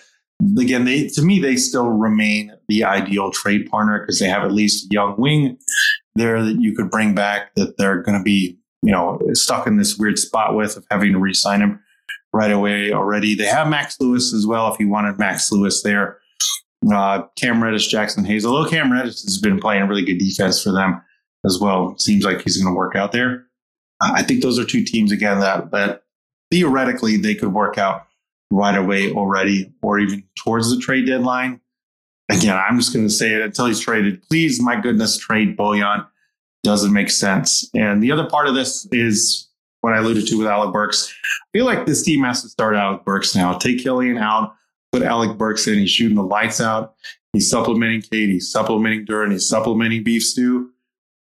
again, they to me they still remain the ideal trade partner because they have at least young wing there that you could bring back that they're going to be, you know, stuck in this weird spot with of having to re-sign him right away already. They have Max Lewis as well. If you wanted Max Lewis there, uh, Cam Reddish, Jaxson Hayes. Although Cam Reddish has been playing really good defense for them as well. Seems like he's going to work out there. I think those are two teams again that that theoretically they could work out right away already, or even towards the trade deadline again, I'm just going to say it until he's traded. Please, my goodness, trade Bojan. Doesn't make sense. And the other part of this is what I alluded to with Alec Burks. I feel like this team has to start Alec Burks now. Take Killian out, put Alec Burks in. He's shooting the lights out. He's supplementing Cade. He's supplementing Duren. He's supplementing Beef Stew.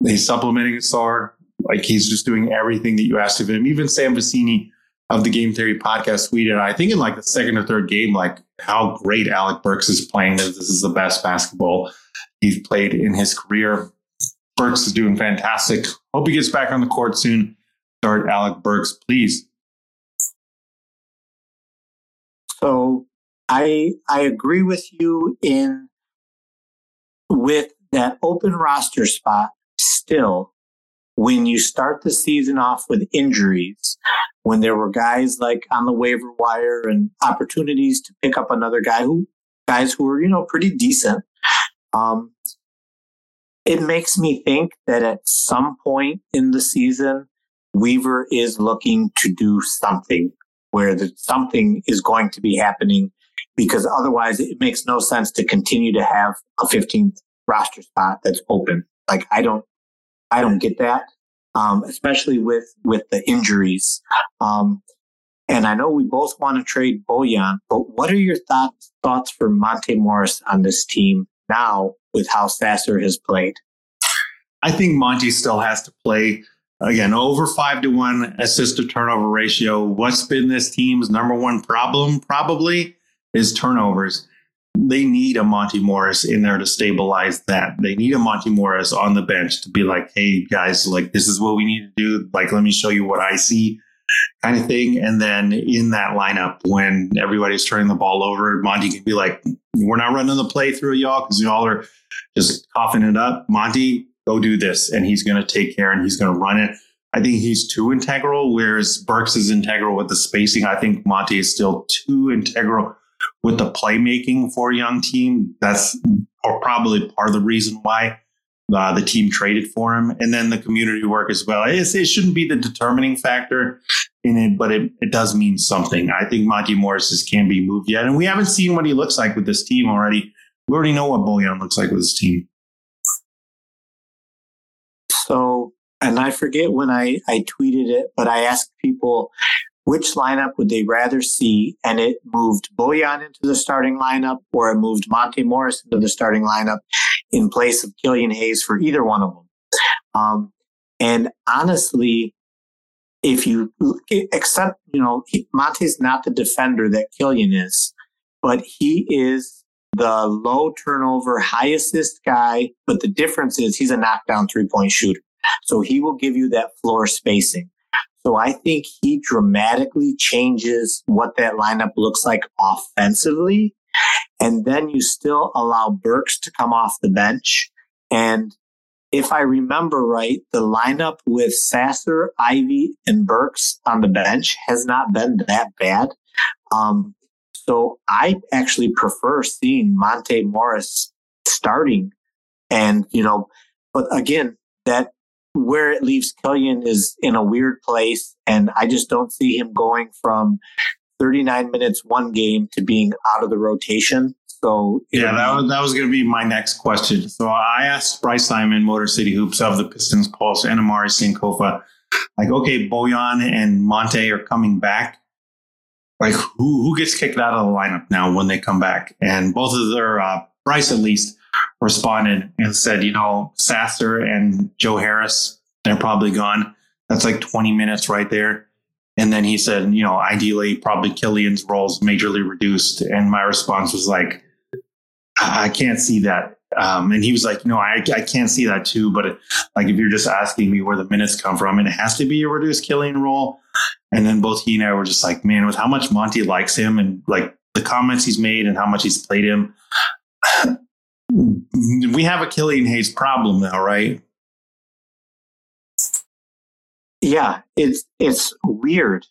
He's supplementing Ausar. Like he's just doing everything that you asked of him. Even Sam Vecenie of the Game Theory podcast tweeted, I think in like the second or third game, like how great Alec Burks is playing. This is the best basketball he's played in his career. Burks is doing fantastic. Hope he gets back on the court soon. Start Alec Burks, please. So I I agree with you in with that open roster spot still when you start the season off with injuries, when there were guys like on the waiver wire and opportunities to pick up another guy who guys who were, you know, pretty decent. Um, it makes me think that at some point in the season, Weaver is looking to do something where the, something is going to be happening because otherwise it makes no sense to continue to have a 15th roster spot that's open. Like I don't, I don't get that, um, especially with with the injuries. Um, and I know we both want to trade Bojan, but what are your thoughts thoughts for Monte Morris on this team now with how Sasser has played? I think Monty still has to play again over five to one assist to turnover ratio. What's been this team's number one problem? Probably is turnovers they need a Monte Morris in there to stabilize that. They need a Monte Morris on the bench to be like, hey guys, like this is what we need to do. Like, let me show you what I see, kind of thing. And then in that lineup, when everybody's turning the ball over, Monty can be like, we're not running the play through y'all because y'all are just coughing it up. Monty, go do this. And he's going to take care and he's going to run it. I think he's too integral, whereas Burks is integral with the spacing. I think Monty is still too integral with the playmaking for a young team. That's probably part of the reason why uh, the team traded for him. And then the community work as well. It's, it shouldn't be the determining factor in it, but it, it does mean something. I think Monte Morris can't be moved yet. And we haven't seen what he looks like with this team already. We already know what Bojan looks like with his team. So, and I forget when I, I tweeted it, but I asked people which lineup would they rather see? And it moved Bojan into the starting lineup or it moved Monte Morris into the starting lineup in place of Killian Hayes for either one of them. Um, and honestly, if you accept, you know, Monte's not the defender that Killian is, but he is the low turnover, high assist guy. But the difference is he's a knockdown three point shooter. So he will give you that floor spacing. So I think he dramatically changes what that lineup looks like offensively. And then you still allow Burks to come off the bench. And if I remember right, the lineup with Sasser, Ivey, and Burks on the bench has not been that bad. Um, so I actually prefer seeing Monte Morris starting. And, you know, but again, that where it leaves Killian is in a weird place. And I just don't see him going from 39 minutes one game to being out of the rotation. So yeah, that was that was going to be my next question. So I asked Bryce Simon, Motor City Hoops of the Pistons Pulse, and Omari Sankofa, like, okay, Bojan and Monte are coming back. Like, who who gets kicked out of the lineup now when they come back? And both of their uh, Bryce at least responded and said, you know, Sasser and Joe Harris, they're probably gone. That's like 20 minutes right there. And then he said, you know, ideally, probably Killian's roles majorly reduced. And my response was like, I can't see that. Um, and he was like, no, I, I can't see that too. But it, like, if you're just asking me where the minutes come from, and it has to be a reduced Killian role. And then both he and I were just like, man, with how much Monty likes him and like the comments he's made and how much he's played him, we have a Killian Hayes problem now, right? Yeah, it's it's weird.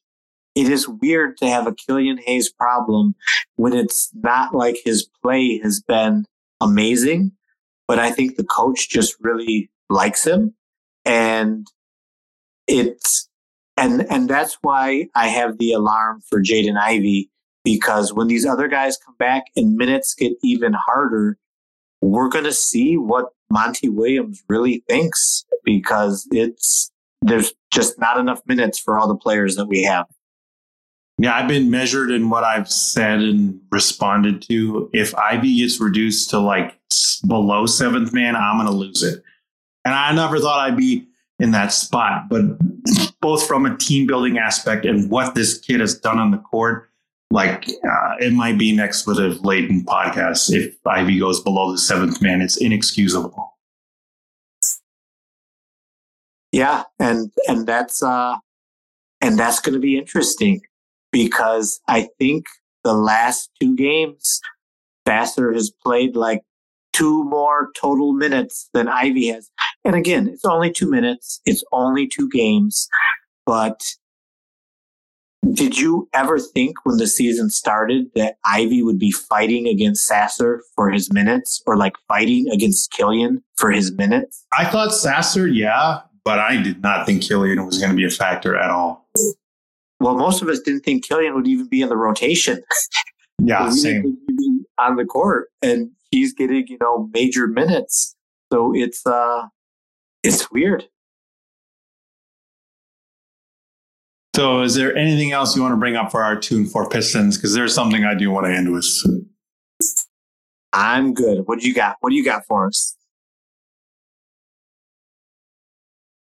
It is weird to have a Killian Hayes problem when it's not like his play has been amazing, but I think the coach just really likes him and it's and and that's why I have the alarm for Jaden Ivey because when these other guys come back and minutes get even harder, we're going to see what Monty Williams really thinks because it's there's just not enough minutes for all the players that we have. Yeah, I've been measured in what I've said and responded to. If Ivey gets reduced to like below seventh man, I'm going to lose it. And I never thought I'd be in that spot, but both from a team building aspect and what this kid has done on the court, like uh, it might be an expletive a latent podcast. If Ivey goes below the seventh man, it's inexcusable. Yeah, and and that's uh, and that's going to be interesting because I think the last two games, Sasser has played like two more total minutes than Ivey has. And again, it's only two minutes, it's only two games. But did you ever think when the season started that Ivey would be fighting against Sasser for his minutes or like fighting against Killian for his minutes? I thought Sasser, yeah, but I did not think Killian was going to be a factor at all. Well, most of us didn't think Killian would even be in the rotation. Yeah, same. On the court, and he's getting you know major minutes, so it's uh, it's weird. So, is there anything else you want to bring up for our tune for Pistons? Because there's something I do want to end with. I'm good. What do you got? What do you got for us?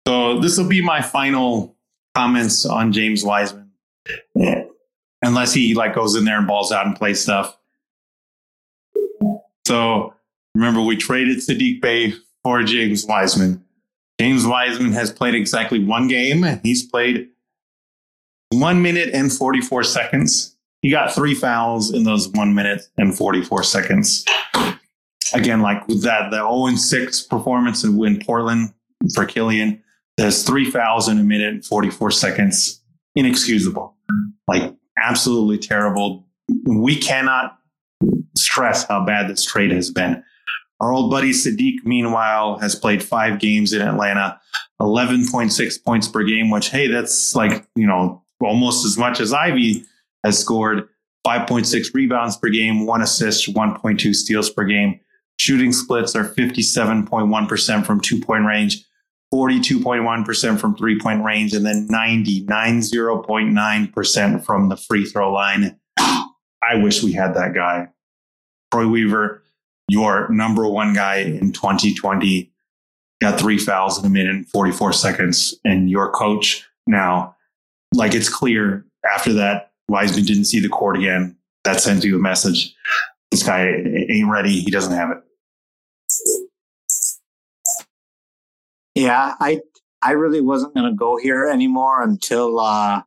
So, this will be my final comments on James Wiseman. Yeah. Unless he like goes in there and balls out and plays stuff. So remember, we traded Saddiq Bey for James Wiseman. James Wiseman has played exactly one game. He's played one minute and 44 seconds. He got three fouls in those one minute and 44 seconds. Again, like with that, the 0 6 performance in Portland for Killian, there's three fouls in a minute and 44 seconds. Inexcusable. Like absolutely terrible. We cannot stress how bad this trade has been. Our old buddy Saddiq, meanwhile, has played five games in Atlanta, 11.6 points per game, which, hey, that's like, you know, almost as much as Ivey has scored, 5.6 rebounds per game, one assist, 1.2 steals per game. Shooting splits are 57.1% from two point range, 42.1% from three point range, and then 90.9% from the free throw line. I wish we had that guy. Troy Weaver, your number one guy in 2020, got three fouls in a minute and 44 seconds. And your coach now, like it's clear after that, Wiseman didn't see the court again. That sends you a message. This guy ain't ready. He doesn't have it. Yeah, I I really wasn't going to go here anymore until uh,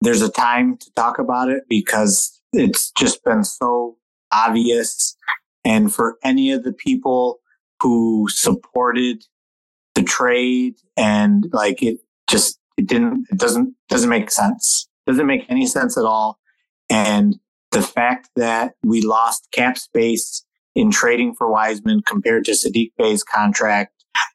there's a time to talk about it because it's just been so obvious. And for any of the people who supported the trade and like it just it didn't it doesn't doesn't make sense. Doesn't make any sense at all. And the fact that we lost cap space in trading for Wiseman compared to Saddiq Bey's contract.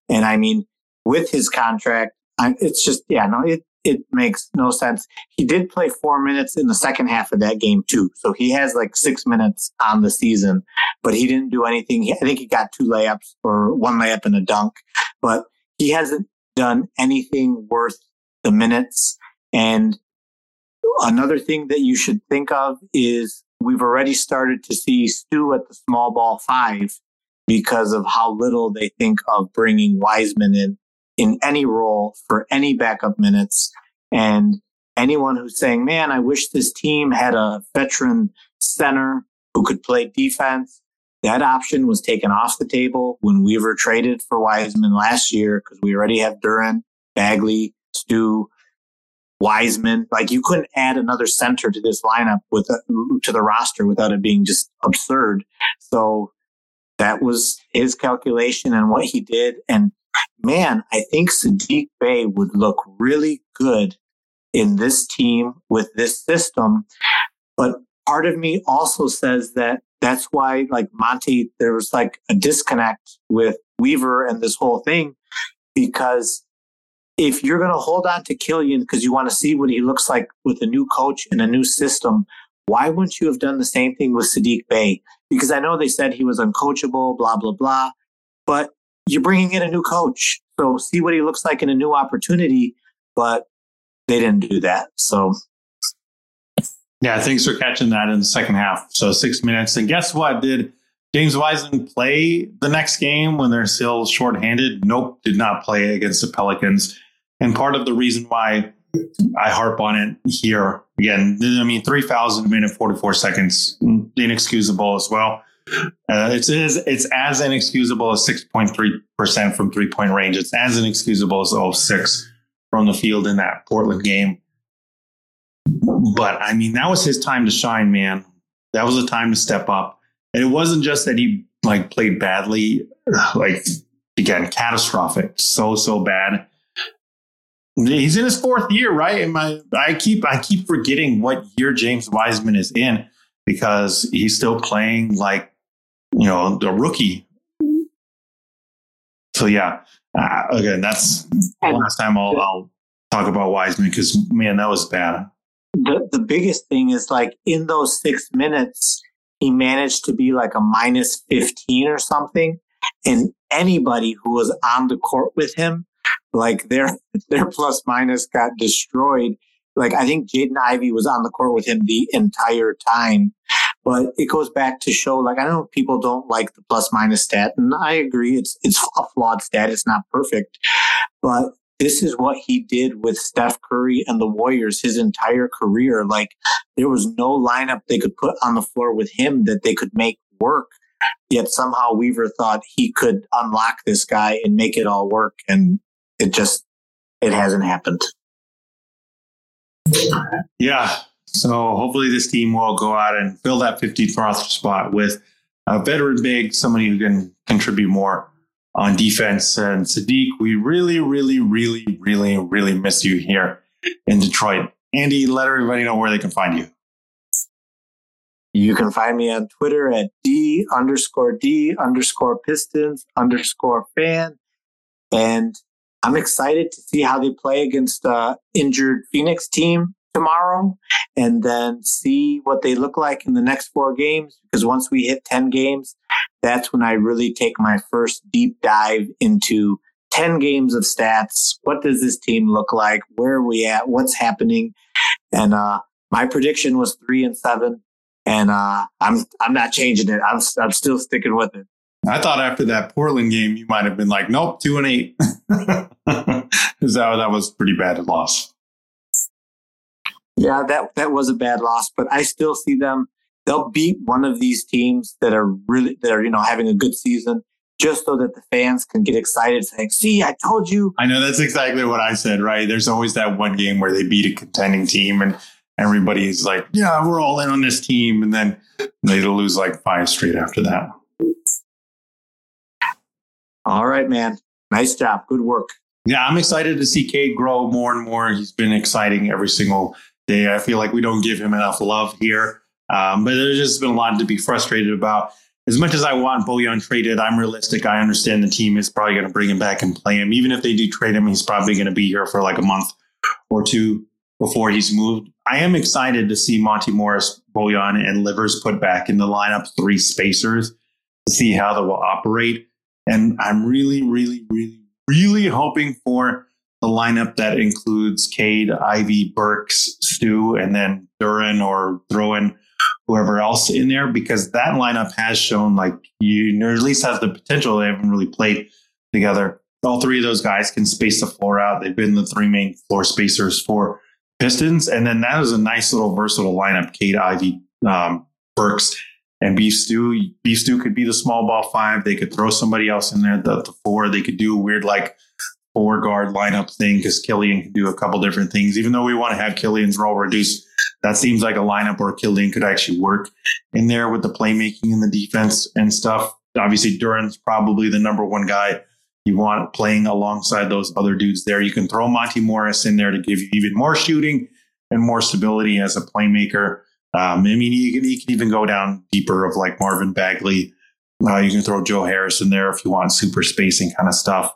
And I mean, with his contract, I, it's just, yeah, no, it, it makes no sense. He did play four minutes in the second half of that game too. So he has like six minutes on the season, but he didn't do anything. I think he got two layups or one layup and a dunk, but he hasn't done anything worth the minutes. And another thing that you should think of is we've already started to see Stu at the small ball five because of how little they think of bringing Wiseman in in any role for any backup minutes. And anyone who's saying, man, I wish this team had a veteran center who could play defense. That option was taken off the table when Weaver traded for Wiseman last year because we already have Duren, Bagley, Stu, Wiseman. Like you couldn't add another center to this lineup with a, to the roster without it being just absurd. So that was his calculation and what he did. And man, I think Saddiq Bey would look really good in this team with this system. But part of me also says that that's why, like Monty, there was like a disconnect with Weaver and this whole thing because if you're going to hold on to Killian because you want to see what he looks like with a new coach and a new system, why wouldn't you have done the same thing with Saddiq Bey? Because I know they said he was uncoachable, blah, blah, blah. But you're bringing in a new coach. So see what he looks like in a new opportunity. But they didn't do that. So Yeah, thanks for catching that in the second half. So six minutes. And guess what? Did James Wiseman play the next game when they're still shorthanded? Nope, did not play against the Pelicans. And part of the reason why I harp on it here again, I mean, three fouls in a minute, 44 seconds, inexcusable as well. Uh, it's, it's as inexcusable as 6.3% from three point range. It's as inexcusable as 06 from the field in that Portland game. But I mean, that was his time to shine, man. That was a time to step up. And it wasn't just that he like played badly, like again, catastrophic, so so bad. He's in his fourth year, right? And my, I keep I keep forgetting what year James Wiseman is in because he's still playing like you know the rookie. So yeah, uh, again, that's the last time I'll, I'll talk about Wiseman because man, that was bad. The the biggest thing is like in those six minutes, he managed to be like a minus fifteen or something, and anybody who was on the court with him, like their their plus minus got destroyed. Like I think Jaden Ivey was on the court with him the entire time. But it goes back to show, like I know people don't like the plus minus stat, and I agree, it's it's a flawed stat. It's not perfect, but this is what he did with Steph Curry and the Warriors his entire career. Like there was no lineup they could put on the floor with him that they could make work. Yet somehow Weaver thought he could unlock this guy and make it all work, and it just it hasn't happened. Yeah, so hopefully this team will go out and fill that 15th roster spot with a veteran big, somebody who can contribute more on defense. And Saddiq, we really, really, really, really, really miss you here in Detroit. Andy, let everybody know where they can find you. You can find me on Twitter at D underscore D underscore Pistons underscore fan. And I'm excited to see how they play against the injured Phoenix team tomorrow and then see what they look like in the next four games. Because once we hit 10 games, that's when I really take my first deep dive into 10 games of stats. What does this team look like? Where are we at? What's happening? And, uh, my prediction was three and seven, and uh, I'm I'm not changing it. I'm I'm still sticking with it. I thought after that Portland game, you might have been like, nope, two and eight. Because that, that was pretty bad loss. Yeah, that that was a bad loss, but I still see them. They'll beat one of these teams that are really that are you know having a good season, just so that the fans can get excited, saying, "See, I told you." I know that's exactly what I said. Right? There's always that one game where they beat a contending team, and everybody's like, "Yeah, we're all in on this team," and then they lose like five straight after that. All right, man. Nice job. Good work. Yeah, I'm excited to see Cade grow more and more. He's been exciting every single day. I feel like we don't give him enough love here. Um, but there's just been a lot to be frustrated about. As much as I want Bojan traded, I'm realistic. I understand the team is probably going to bring him back and play him. Even if they do trade him, he's probably going to be here for like a month or two before he's moved. I am excited to see Monte Morris, Bojan, and Livers put back in the lineup, three spacers, to see how they will operate. And I'm really, really, really, really hoping for the lineup that includes Cade, Ivey, Burks, Stu, and then Duren or throw in whoever else in there because that lineup has shown like you at least has the potential. They haven't really played together. All three of those guys can space the floor out. They've been the three main floor spacers for Pistons. And then that is a nice little versatile lineup. Cade, Ivey, um, Burks, and Beef Stew. Beef Stew could be the small ball five. They could throw somebody else in there, the, the four. They could do weird like four guard lineup thing because Killian can do a couple different things. Even though we want to have Killian's role reduced, that seems like a lineup where Killian could actually work in there with the playmaking and the defense and stuff. Obviously, Duren's probably the number one guy you want playing alongside those other dudes there. You can throw Monte Morris in there to give you even more shooting and more stability as a playmaker. Um, I mean, you can, you can even go down deeper of like Marvin Bagley. Uh, you can throw Joe Harris in there if you want super spacing kind of stuff.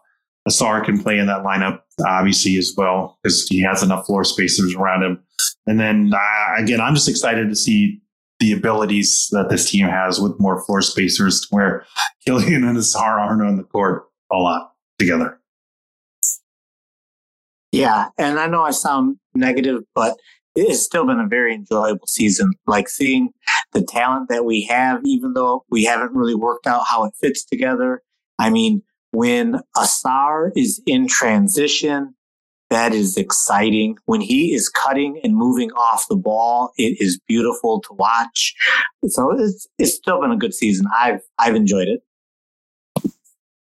Ausar can play in that lineup, obviously, as well, because he has enough floor spacers around him. And then, uh, again, I'm just excited to see the abilities that this team has with more floor spacers where Killian and Ausar aren't on the court a lot together. Yeah. And I know I sound negative, but it has still been a very enjoyable season. Like seeing the talent that we have, even though we haven't really worked out how it fits together. I mean, when Ausar is in transition, that is exciting. When he is cutting and moving off the ball, it is beautiful to watch. So it's it's still been a good season. I've I've enjoyed it.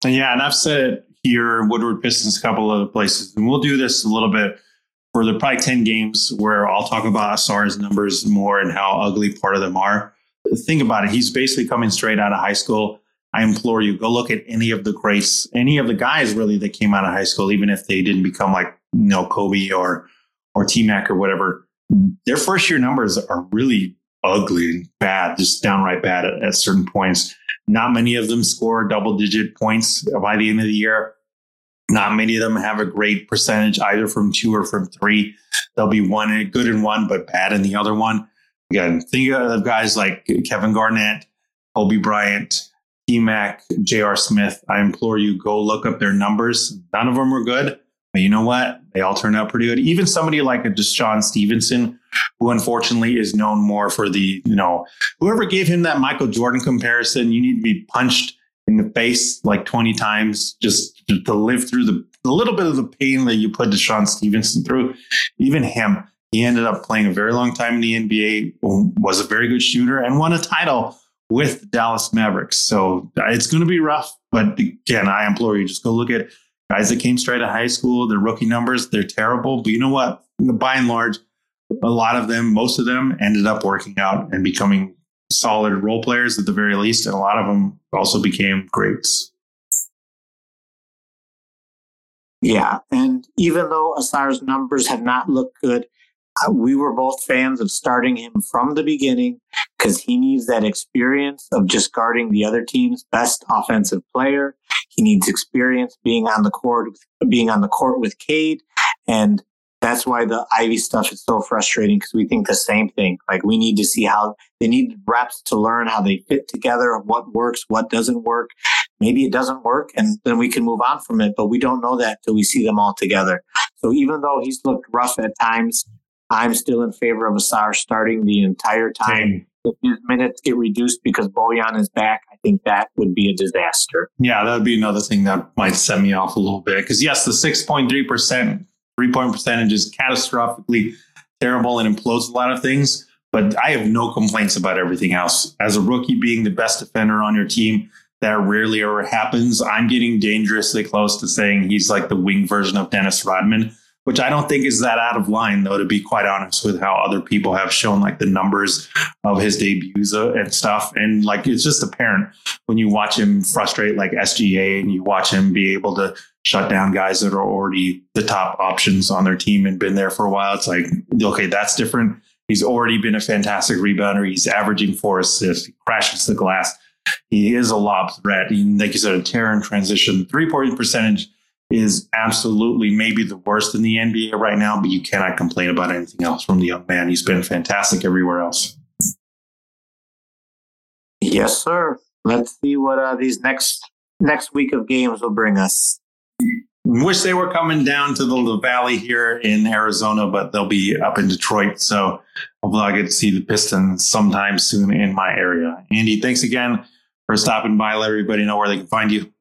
Yeah, and I've said it here, Woodward Pistons, a couple other places, and we'll do this a little bit for the probably 10 games where I'll talk about Ausar's numbers more and how ugly part of them are. Think about it. He's basically coming straight out of high school. I implore you, go look at any of the greats, any of the guys really that came out of high school, even if they didn't become like, you know, Kobe or, or T Mac or whatever. Their first year numbers are really ugly and bad, just downright bad at, at certain points. Not many of them score double digit points by the end of the year. Not many of them have a great percentage either from two or from three. They'll be one good in one, but bad in the other one. Again, think of guys like Kevin Garnett, Kobe Bryant, T Mac, J.R. Smith. I implore you, go look up their numbers. None of them were good, but you know what? They all turned out pretty good. Even somebody like a DeShawn Stevenson, who unfortunately is known more for the, you know, whoever gave him that Michael Jordan comparison, you need to be punched in the face like 20 times just to, to live through the, little bit of the pain that you put DeShawn Stevenson through. Even him, he ended up playing a very long time in the NBA, was a very good shooter, and won a title with Dallas Mavericks. So uh, it's going to be rough. But again, I implore you, just go look at guys that came straight out of high school. Their rookie numbers, they're terrible. But you know what? By and large, a lot of them, most of them ended up working out and becoming solid role players at the very least, and a lot of them also became greats. Yeah, and even though Ausar's numbers have not looked good, we were both fans of starting him from the beginning because he needs that experience of just guarding the other team's best offensive player. He needs experience being on the court, being on the court with Cade, and that's why the Ivey stuff is so frustrating because we think the same thing. Like we need to see how they need reps to learn how they fit together, what works, what doesn't work. Maybe it doesn't work and then we can move on from it, but we don't know that till we see them all together. So even though he's looked rough at times, I'm still in favor of Ausar starting the entire time. Same. If his minutes get reduced because Bojan is back, I think that would be a disaster. Yeah, that would be another thing that might set me off a little bit. Because yes, the 6.3% three point percentage is catastrophically terrible and implodes a lot of things. But I have no complaints about everything else. As a rookie, being the best defender on your team, that rarely ever happens. I'm getting dangerously close to saying he's like the wing version of Dennis Rodman which I don't think is that out of line, though, to be quite honest with how other people have shown like the numbers of his debuts uh, and stuff. And like it's just apparent when you watch him frustrate like SGA and you watch him be able to shut down guys that are already the top options on their team and been there for a while. It's like, okay, that's different. He's already been a fantastic rebounder. He's averaging four assists, he crashes the glass. He is a lob threat. He, like you said, a tear in transition. Three point percentage is absolutely maybe the worst in the NBA right now, but you cannot complain about anything else from the young man. He's been fantastic everywhere else. Yes, sir. Let's see what uh, these next next week of games will bring us. Wish they were coming down to the, the valley here in Arizona, but they'll be up in Detroit. So hopefully I get to see the Pistons sometime soon in my area. Andy, thanks again for stopping by. Let everybody know where they can find you.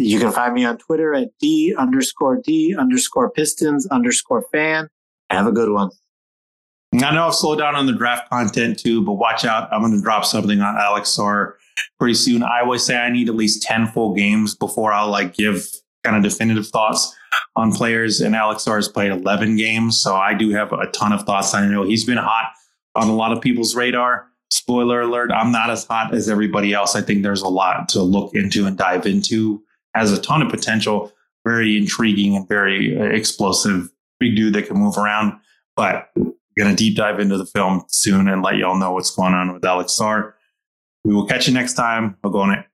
You can find me on Twitter at D underscore D underscore Pistons underscore fan. Have a good one. I know I've slowed down on the draft content too, but watch out. I'm going to drop something on Alex Sarr pretty soon. I always say I need at least 10 full games before I'll like give kind of definitive thoughts on players. And Alex Sarr has played 11 games. So I do have a ton of thoughts. I know he's been hot on a lot of people's radar. Spoiler alert, I'm not as hot as everybody else. I think there's a lot to look into and dive into has a ton of potential, very intriguing and very uh, explosive. Big dude that can move around. But we're going to deep dive into the film soon and let y'all know what's going on with Alex Sarr. We will catch you next time. I'll go on it.